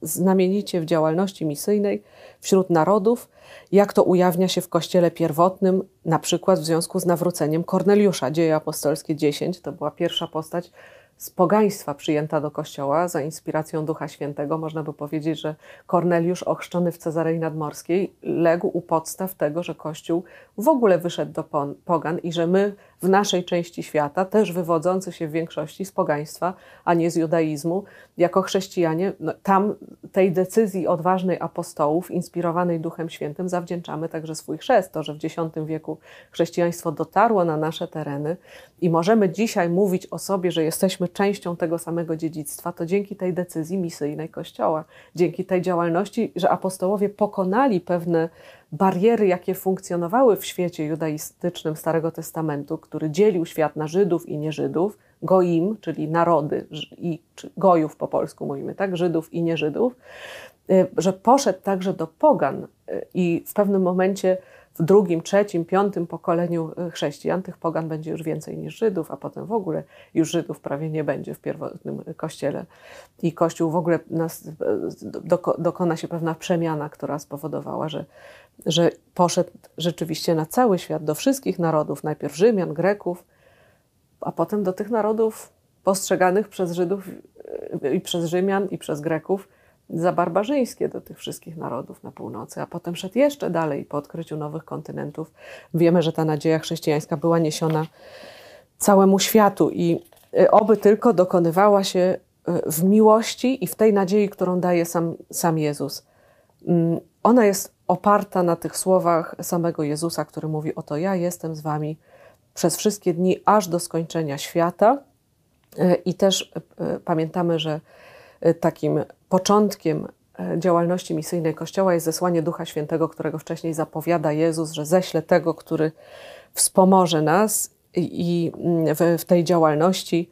znamienicie w działalności misyjnej wśród narodów, jak to ujawnia się w Kościele pierwotnym, na przykład w związku z nawróceniem Korneliusza. Dzieje apostolskie 10 to była pierwsza postać z pogaństwa przyjęta do kościoła za inspiracją Ducha Świętego. Można by powiedzieć, że Korneliusz ochrzczony w Cezarei Nadmorskiej legł u podstaw tego, że Kościół w ogóle wyszedł do pogan i że my w naszej części świata, też wywodzący się w większości z pogaństwa, a nie z judaizmu, jako chrześcijanie, no, tam tej decyzji odważnej apostołów, inspirowanej Duchem Świętym, zawdzięczamy także swój chrzest. To, że w X wieku chrześcijaństwo dotarło na nasze tereny i możemy dzisiaj mówić o sobie, że jesteśmy częścią tego samego dziedzictwa, to dzięki tej decyzji misyjnej Kościoła, dzięki tej działalności, że apostołowie pokonali pewne bariery, jakie funkcjonowały w świecie judaistycznym Starego Testamentu, który dzielił świat na Żydów i nieżydów, goim, czyli narody, i gojów po polsku mówimy, tak, Żydów i nieżydów, y, że poszedł także do pogan y, i w pewnym momencie w drugim, trzecim, piątym pokoleniu y, chrześcijan tych pogan będzie już więcej niż Żydów, a potem w ogóle już Żydów prawie nie będzie w pierwotnym kościele. I Kościół w ogóle nas, dokona się pewna przemiana, która spowodowała, że, że poszedł rzeczywiście na cały świat, do wszystkich narodów, najpierw Rzymian, Greków, a potem do tych narodów postrzeganych przez Żydów i przez Rzymian i przez Greków za barbarzyńskie do tych wszystkich narodów na północy, a potem szedł jeszcze dalej po odkryciu nowych kontynentów. Wiemy, że ta nadzieja chrześcijańska była niesiona całemu światu i y, oby tylko dokonywała się y, w miłości i w tej nadziei, którą daje sam, sam Jezus. Mm, ona jest oparta na tych słowach samego Jezusa, który mówi: Oto ja jestem z wami przez wszystkie dni, aż do skończenia świata. E, I też pamiętamy, że takim początkiem działalności misyjnej Kościoła jest zesłanie Ducha Świętego, którego wcześniej zapowiada Jezus, że ześle tego, który wspomoże nas i mm, w, w tej działalności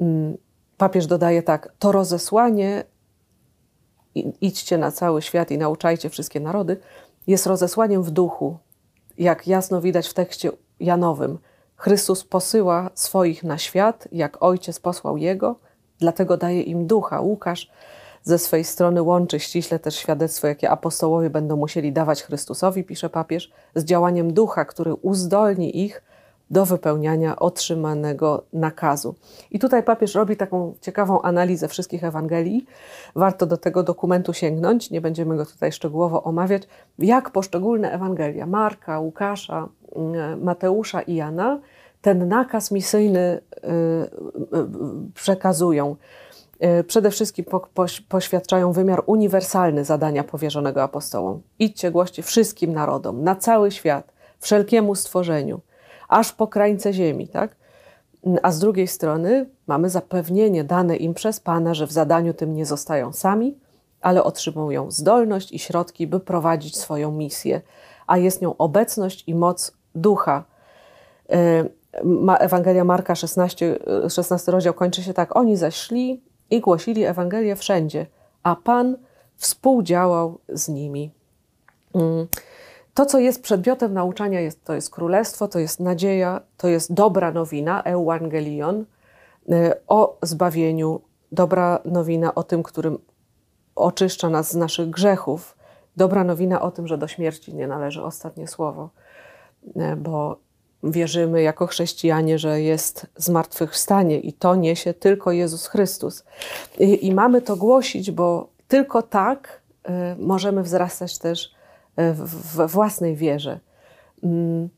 mm, papież dodaje tak, to rozesłanie idźcie na cały świat i nauczajcie wszystkie narody, jest rozesłaniem w duchu, jak jasno widać w tekście Janowym. Chrystus posyła swoich na świat, jak Ojciec posłał Jego, dlatego daje im ducha. Łukasz ze swej strony łączy ściśle też świadectwo, jakie apostołowie będą musieli dawać Chrystusowi, pisze papież, z działaniem ducha, który uzdolni ich do wypełniania otrzymanego nakazu. I tutaj papież robi taką ciekawą analizę wszystkich Ewangelii. Warto do tego dokumentu sięgnąć, nie będziemy go tutaj szczegółowo omawiać, jak poszczególne Ewangelia Marka, Łukasza, mm, Mateusza i Jana ten nakaz misyjny y, y, y, przekazują. Przede wszystkim poświadczają wymiar uniwersalny zadania powierzonego apostołom. Idźcie, głoście wszystkim narodom, na cały świat, wszelkiemu stworzeniu aż po krańce ziemi, tak? A z drugiej strony mamy zapewnienie dane im przez Pana, że w zadaniu tym nie zostają sami, ale otrzymują zdolność i środki, by prowadzić swoją misję, a jest nią obecność i moc ducha. Ewangelia Marka 16, 16 rozdział kończy się tak: Oni zeszli i głosili Ewangelię wszędzie, a Pan współdziałał z nimi. Mm. To, co jest przedmiotem nauczania, jest, to jest królestwo, to jest nadzieja, to jest dobra nowina, Ewangelion, y, o zbawieniu, dobra nowina o tym, którym oczyszcza nas z naszych grzechów, dobra nowina o tym, że do śmierci nie należy ostatnie słowo, y, bo wierzymy jako chrześcijanie, że jest zmartwychwstanie i to niesie tylko Jezus Chrystus. I, i mamy to głosić, bo tylko tak y, możemy wzrastać też w własnej wierze. Mm,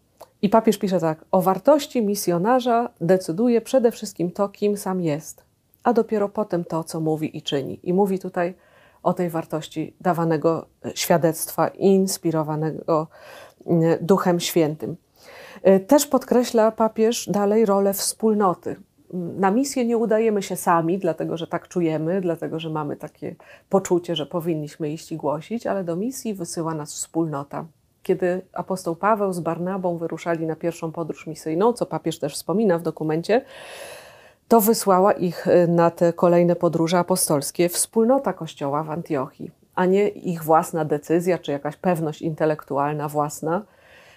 I papież pisze tak: O wartości misjonarza decyduje przede wszystkim to, kim sam jest, a dopiero potem to, co mówi i czyni. I mówi tutaj o tej wartości dawanego świadectwa, inspirowanego mm, Duchem Świętym. Y, też podkreśla papież dalej rolę wspólnoty na misję nie udajemy się sami, dlatego że tak czujemy, dlatego że mamy takie poczucie, że powinniśmy iść i głosić, ale do misji wysyła nas wspólnota. Kiedy apostoł Paweł z Barnabą wyruszali na pierwszą podróż misyjną, co papież też wspomina w dokumencie, to wysłała ich y, na te kolejne podróże apostolskie wspólnota Kościoła w Antiochii, a nie ich własna decyzja czy jakaś pewność intelektualna własna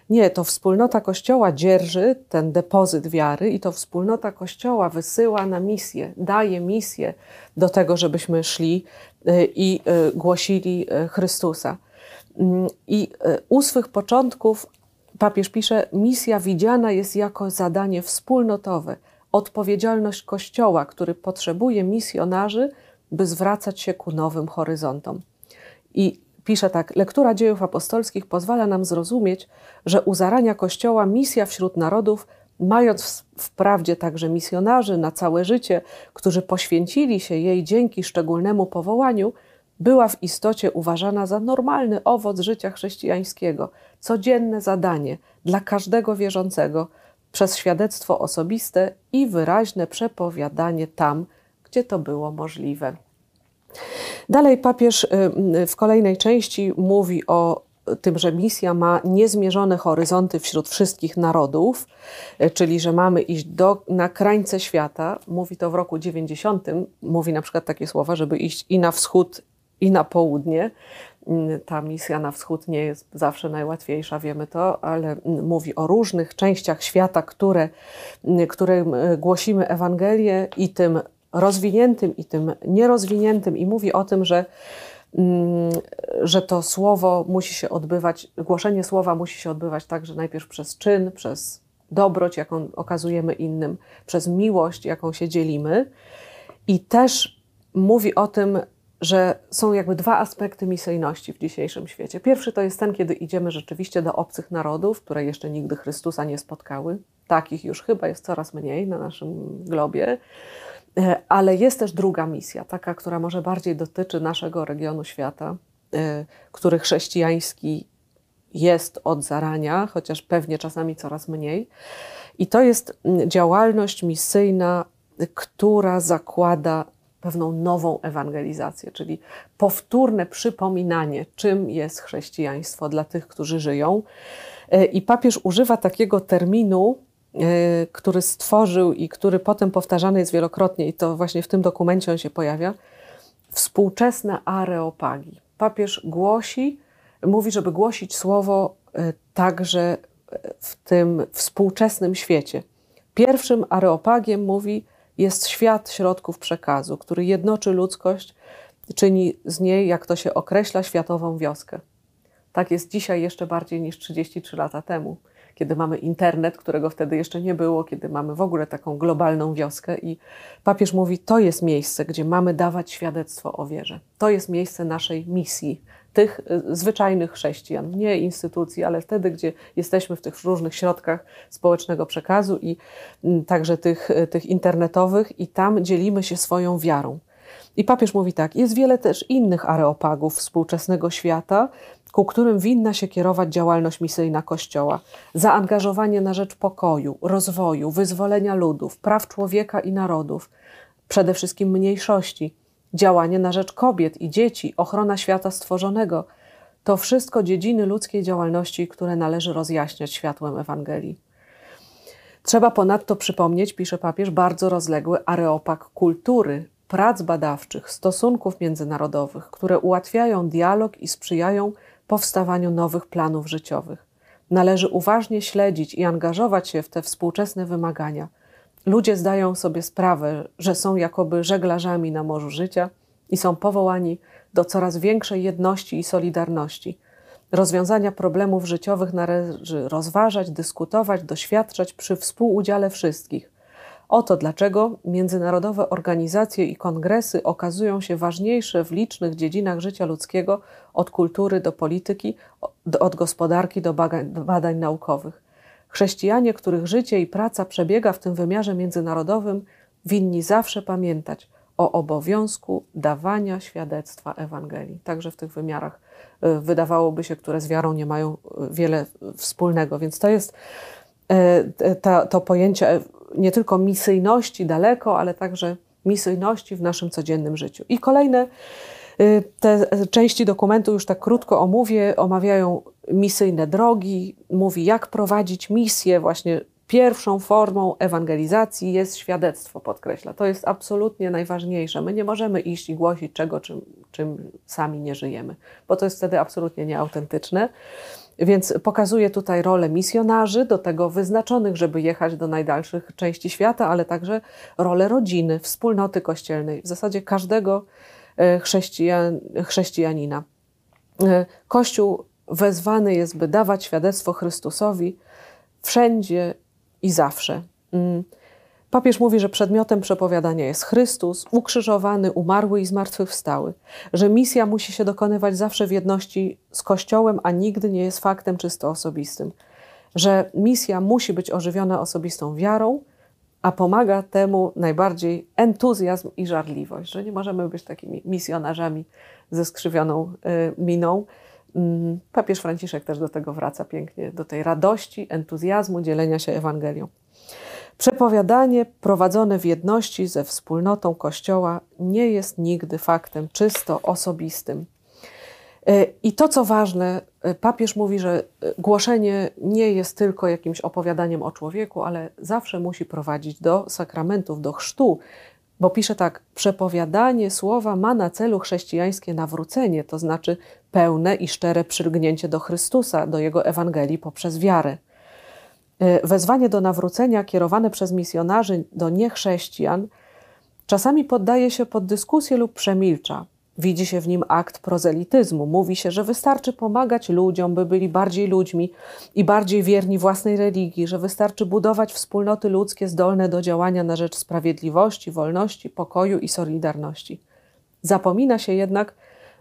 nie, to wspólnota Kościoła dzierży ten depozyt wiary i to wspólnota Kościoła wysyła na misję, daje misję do tego, żebyśmy szli y, i y, głosili y, Chrystusa. Mm, I u swych początków papież pisze: Misja widziana jest jako zadanie wspólnotowe, odpowiedzialność Kościoła, który potrzebuje misjonarzy, by zwracać się ku nowym horyzontom. I Pisze tak: Lektura dziejów apostolskich pozwala nam zrozumieć, że u zarania Kościoła misja wśród narodów, mając wprawdzie także misjonarzy na całe życie, którzy poświęcili się jej dzięki szczególnemu powołaniu, była w istocie uważana za normalny owoc życia chrześcijańskiego, codzienne zadanie dla każdego wierzącego przez świadectwo osobiste i wyraźne przepowiadanie tam, gdzie to było możliwe. Dalej papież y, w kolejnej części mówi o tym, że misja ma niezmierzone horyzonty wśród wszystkich narodów, e, czyli że mamy iść do, na krańce świata. Mówi to w roku 90, mówi na przykład takie słowa, żeby iść i na wschód, i na południe. Mm, ta misja na wschód nie jest zawsze najłatwiejsza, wiemy to, ale mm, mówi o różnych częściach świata, które, mm, którym głosimy Ewangelię i tym rozwiniętym, i tym nierozwiniętym, i mówi o tym, że że to słowo musi się odbywać, głoszenie słowa musi się odbywać także najpierw przez czyn, przez dobroć, jaką okazujemy innym, przez miłość, jaką się dzielimy. I też mówi o tym, że są jakby dwa aspekty misyjności w dzisiejszym świecie. Pierwszy to jest ten, kiedy idziemy rzeczywiście do obcych narodów, które jeszcze nigdy Chrystusa nie spotkały. Takich już chyba jest coraz mniej na naszym globie. E, ale jest też druga misja, taka, która może bardziej dotyczy naszego regionu świata, e, który chrześcijański jest od zarania, chociaż pewnie czasami coraz mniej. I to jest działalność misyjna, która zakłada pewną nową ewangelizację, czyli powtórne przypominanie, czym jest chrześcijaństwo dla tych, którzy żyją. E, I papież używa takiego terminu, który stworzył i który potem powtarzany jest wielokrotnie, i to właśnie w tym dokumencie on się pojawia współczesne areopagi. Papież głosi, mówi, żeby głosić słowo e, także w tym współczesnym świecie. Pierwszym areopagiem mówi jest świat środków przekazu, który jednoczy ludzkość, czyni z niej, jak to się określa, światową wioskę. Tak jest dzisiaj jeszcze bardziej niż 33 lata temu, kiedy mamy internet, którego wtedy jeszcze nie było, kiedy mamy w ogóle taką globalną wioskę. I papież mówi: To jest miejsce, gdzie mamy dawać świadectwo o wierze. To jest miejsce naszej misji, tych y, zwyczajnych chrześcijan, nie instytucji, ale wtedy, gdzie jesteśmy w tych różnych środkach społecznego przekazu i mm, także tych, y, tych internetowych, i tam dzielimy się swoją wiarą. I papież mówi tak: jest wiele też innych areopagów współczesnego świata, ku którym winna się kierować działalność misyjna Kościoła. Zaangażowanie na rzecz pokoju, rozwoju, wyzwolenia ludów, praw człowieka i narodów, przede wszystkim mniejszości działanie na rzecz kobiet i dzieci, ochrona świata stworzonego to wszystko dziedziny ludzkiej działalności, które należy rozjaśniać światłem Ewangelii. Trzeba ponadto przypomnieć, pisze papież, bardzo rozległy areopag kultury, prac badawczych, stosunków międzynarodowych, które ułatwiają dialog i sprzyjają powstawaniu nowych planów życiowych. Należy uważnie śledzić i angażować się w te współczesne wymagania – Ludzie zdają sobie sprawę, że są jakoby żeglarzami na morzu życia i są powołani do coraz większej jedności i solidarności. Rozwiązania problemów życiowych należy rozważać, dyskutować, doświadczać przy współudziale wszystkich. Oto dlaczego międzynarodowe organizacje i kongresy okazują się ważniejsze w licznych dziedzinach życia ludzkiego od kultury do polityki, od gospodarki do badań naukowych. Chrześcijanie, których życie i praca przebiega w tym wymiarze międzynarodowym, winni zawsze pamiętać o obowiązku dawania świadectwa Ewangelii, także w tych wymiarach, y, wydawałoby się, które z wiarą nie mają y, wiele wspólnego. Więc to jest y, to, to pojęcie nie tylko misyjności daleko, ale także misyjności w naszym codziennym życiu. I kolejne te części dokumentu już tak krótko omówię, omawiają misyjne drogi, mówi jak prowadzić misję. Właśnie pierwszą formą ewangelizacji jest świadectwo, podkreśla. To jest absolutnie najważniejsze. My nie możemy iść i głosić czego, czym, czym sami nie żyjemy, bo to jest wtedy absolutnie nieautentyczne. Więc pokazuje tutaj rolę misjonarzy, do tego wyznaczonych, żeby jechać do najdalszych części świata, ale także rolę rodziny, wspólnoty kościelnej, w zasadzie każdego e, chrześcijan, chrześcijanina. E, Kościół wezwany jest, by dawać świadectwo Chrystusowi wszędzie i zawsze. Papież mówi, że przedmiotem przepowiadania jest Chrystus, ukrzyżowany, umarły i zmartwychwstały, że misja musi się dokonywać zawsze w jedności z Kościołem, a nigdy nie jest faktem czysto osobistym, że misja musi być ożywiona osobistą wiarą, a pomaga temu najbardziej entuzjazm i żarliwość, że nie możemy być takimi misjonarzami ze skrzywioną y, miną, Mm, papież Franciszek też do tego wraca pięknie, do tej radości, entuzjazmu dzielenia się Ewangelią. Przepowiadanie prowadzone w jedności ze wspólnotą Kościoła nie jest nigdy faktem czysto osobistym. I to, co ważne, papież mówi, że głoszenie nie jest tylko jakimś opowiadaniem o człowieku, ale zawsze musi prowadzić do sakramentów, do chrztu, bo pisze tak: przepowiadanie słowa ma na celu chrześcijańskie nawrócenie, to znaczy pełne i szczere przylgnięcie do Chrystusa, do Jego Ewangelii poprzez wiarę. E, wezwanie do nawrócenia kierowane przez misjonarzy do niechrześcijan czasami poddaje się pod dyskusję lub przemilcza. Widzi się w nim akt prozelityzmu. Mówi się, że wystarczy pomagać ludziom, by byli bardziej ludźmi i bardziej wierni własnej religii, że wystarczy budować wspólnoty ludzkie zdolne do działania na rzecz sprawiedliwości, wolności, pokoju i solidarności. Zapomina się jednak,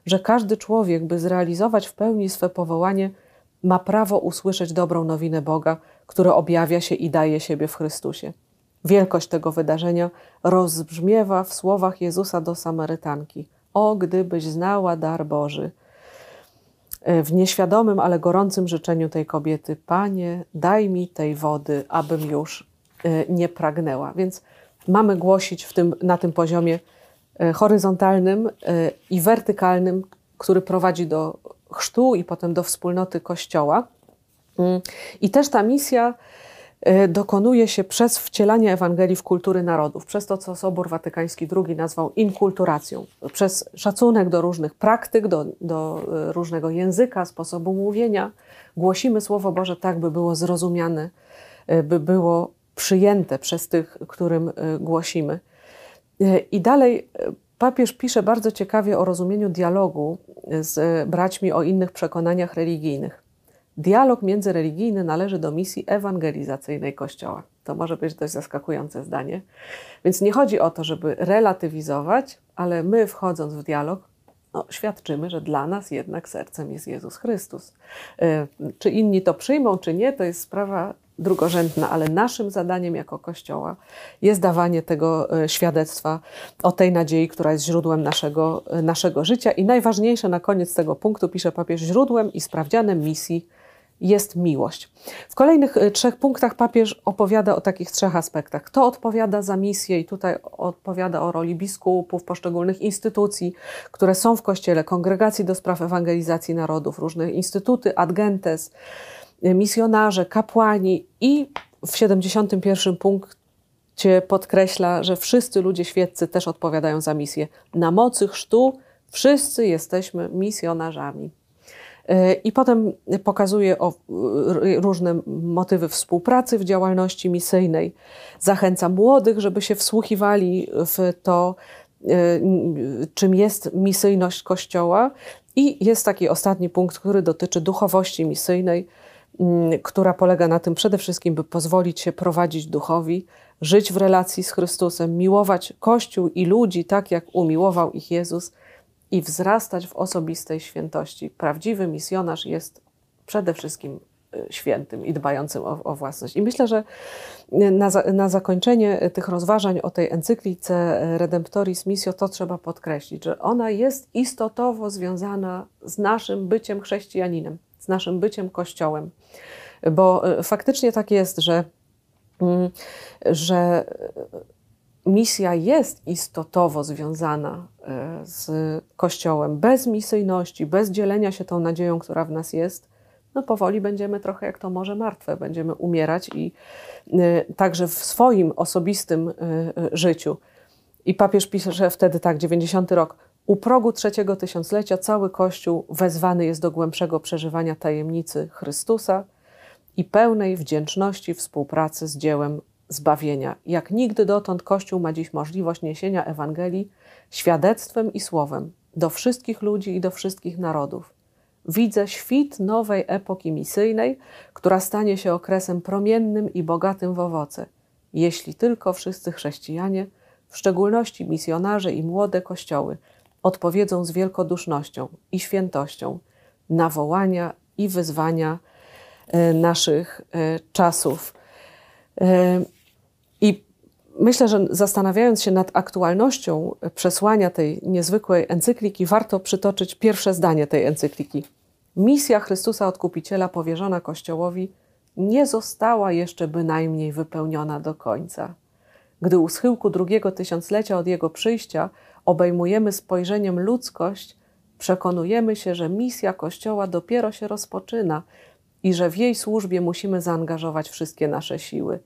że każdy człowiek, by zrealizować w pełni swe powołanie, ma prawo usłyszeć dobrą nowinę Boga, które objawia się i daje siebie w Chrystusie. Wielkość tego wydarzenia rozbrzmiewa w słowach Jezusa do Samarytanki – o, gdybyś znała dar Boży. E, w nieświadomym, ale gorącym życzeniu tej kobiety, Panie, daj mi tej wody, abym już e, nie pragnęła. Więc mamy głosić w tym, na tym poziomie e, horyzontalnym i wertykalnym, który prowadzi do chrztu i potem do wspólnoty Kościoła. Mm, I też ta misja E, dokonuje się przez wcielanie Ewangelii w kultury narodów, przez to, co Sobór Watykański II nazwał inkulturacją, przez szacunek do różnych praktyk, do, do e, różnego języka, sposobu mówienia. Głosimy Słowo Boże tak, by było zrozumiane, e, by było przyjęte przez tych, którym głosimy. I dalej papież pisze bardzo ciekawie o rozumieniu dialogu z braćmi o innych przekonaniach religijnych. Dialog międzyreligijny należy do misji ewangelizacyjnej Kościoła. To może być dość zaskakujące zdanie. Więc nie chodzi o to, żeby relatywizować, ale my, wchodząc w dialog, no, świadczymy, że dla nas jednak sercem jest Jezus Chrystus. E, czy inni to przyjmą, czy nie, to jest sprawa drugorzędna, ale naszym zadaniem jako Kościoła jest dawanie tego e, świadectwa o tej nadziei, która jest źródłem naszego, e, naszego życia. I najważniejsze na koniec tego punktu pisze papież źródłem i sprawdzianem misji jest miłość. W kolejnych y, trzech punktach papież opowiada o takich trzech aspektach. Kto odpowiada za misję i tutaj odpowiada o roli biskupów, poszczególnych instytucji, które są w Kościele, kongregacji do spraw ewangelizacji narodów, różne instytuty, adgentes, y, misjonarze, kapłani i w 71 punkcie podkreśla, że wszyscy ludzie świeccy też odpowiadają za misję. Na mocy chrztu wszyscy jesteśmy misjonarzami. I potem pokazuje o różne motywy współpracy w działalności misyjnej. Zachęca młodych, żeby się wsłuchiwali w to, e, czym jest misyjność Kościoła. I jest taki ostatni punkt, który dotyczy duchowości misyjnej, która polega na tym przede wszystkim, by pozwolić się prowadzić duchowi, żyć w relacji z Chrystusem, miłować Kościół i ludzi tak, jak umiłował ich Jezus i wzrastać w osobistej świętości. Prawdziwy misjonarz jest przede wszystkim y, świętym i dbającym o, o własność. I myślę, że na, na, zakończenie tych rozważań o tej encyklice Redemptoris Missio to trzeba podkreślić, że ona jest istotowo związana z naszym byciem chrześcijaninem, z naszym byciem Kościołem. Bo y, faktycznie tak jest, że, mm, że misja jest istotowo związana e, z Kościołem. Bez misyjności, bez dzielenia się tą nadzieją, która w nas jest, no powoli będziemy trochę jak to może martwe, będziemy umierać i e, także w swoim osobistym e, życiu. I papież pisze, wtedy tak, 90 rok, u progu trzeciego tysiąclecia cały Kościół wezwany jest do głębszego przeżywania tajemnicy Chrystusa i pełnej wdzięczności współpracy z dziełem zbawienia. Jak nigdy dotąd Kościół ma dziś możliwość niesienia Ewangelii świadectwem i słowem do wszystkich ludzi i do wszystkich narodów. Widzę świt nowej epoki misyjnej, która stanie się okresem promiennym i bogatym w owoce, jeśli tylko wszyscy chrześcijanie, w szczególności misjonarze i młode kościoły, odpowiedzą z wielkodusznością i świętością na wołania i wyzwania e, naszych e, czasów. E, i myślę, że zastanawiając się nad aktualnością przesłania tej niezwykłej encykliki, warto przytoczyć pierwsze zdanie tej encykliki. Misja Chrystusa Odkupiciela powierzona Kościołowi nie została jeszcze bynajmniej wypełniona do końca. Gdy u schyłku drugiego tysiąclecia od jego przyjścia obejmujemy spojrzeniem ludzkość, przekonujemy się, że misja Kościoła dopiero się rozpoczyna i że w jej służbie musimy zaangażować wszystkie nasze siły.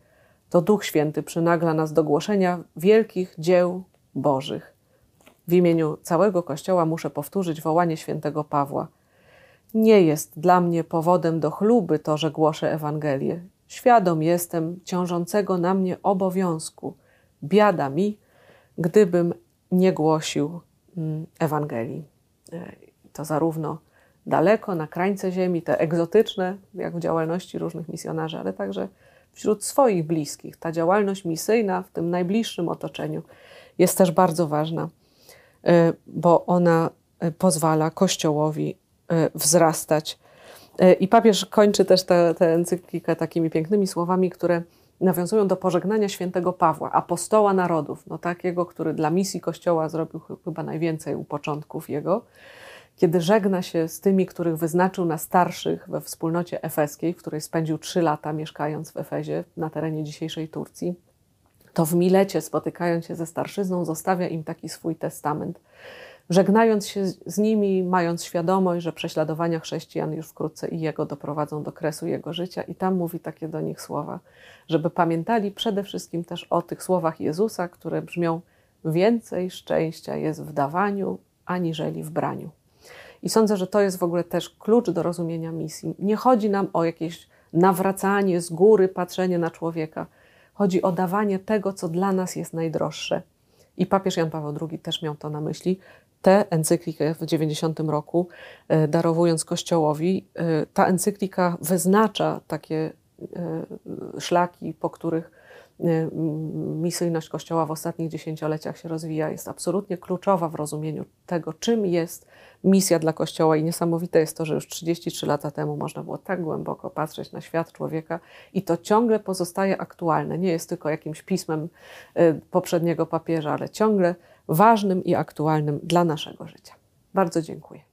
To Duch Święty przynagla nas do głoszenia wielkich dzieł Bożych. W imieniu całego Kościoła muszę powtórzyć wołanie świętego Pawła. Nie jest dla mnie powodem do chluby to, że głoszę Ewangelię. Świadom jestem ciążącego na mnie obowiązku. Biada mi, gdybym nie głosił mm, Ewangelii. E, to zarówno daleko, na krańce ziemi, te egzotyczne, jak w działalności różnych misjonarzy, ale także wśród swoich bliskich. Ta działalność misyjna w tym najbliższym otoczeniu jest też bardzo ważna, e, bo ona e, pozwala Kościołowi wzrastać. I papież kończy też tę encyklikę takimi pięknymi słowami, które nawiązują do pożegnania świętego Pawła, apostoła narodów, no takiego, który dla misji Kościoła zrobił chyba najwięcej u początków jego, kiedy żegna się z tymi, których wyznaczył na starszych we wspólnocie efeskiej, w której spędził trzy lata mieszkając w Efezie, na terenie dzisiejszej Turcji, to w Milecie, spotykając się ze starszyzną, zostawia im taki swój testament – żegnając się z nimi, mając świadomość, że prześladowania chrześcijan już wkrótce i jego doprowadzą do kresu jego życia, i tam mówi takie do nich słowa, żeby pamiętali przede wszystkim też o tych słowach Jezusa, które brzmią: Więcej szczęścia jest w dawaniu, aniżeli w braniu. I sądzę, że to jest w ogóle też klucz do rozumienia misji. Nie chodzi nam o jakieś nawracanie z góry, patrzenie na człowieka. Chodzi o dawanie tego, co dla nas jest najdroższe. I papież Jan Paweł II też miał to na myśli, tę encyklikę w 90 roku, e, darowując Kościołowi. E, ta encyklika wyznacza takie e, szlaki, po których misyjność Kościoła w ostatnich dziesięcioleciach się rozwija, jest absolutnie kluczowa w rozumieniu tego, czym jest misja dla Kościoła. I niesamowite jest to, że już 33 lata temu można było tak głęboko patrzeć na świat człowieka i to ciągle pozostaje aktualne. Nie jest tylko jakimś pismem poprzedniego papieża, ale ciągle ważnym i aktualnym dla naszego życia. Bardzo dziękuję.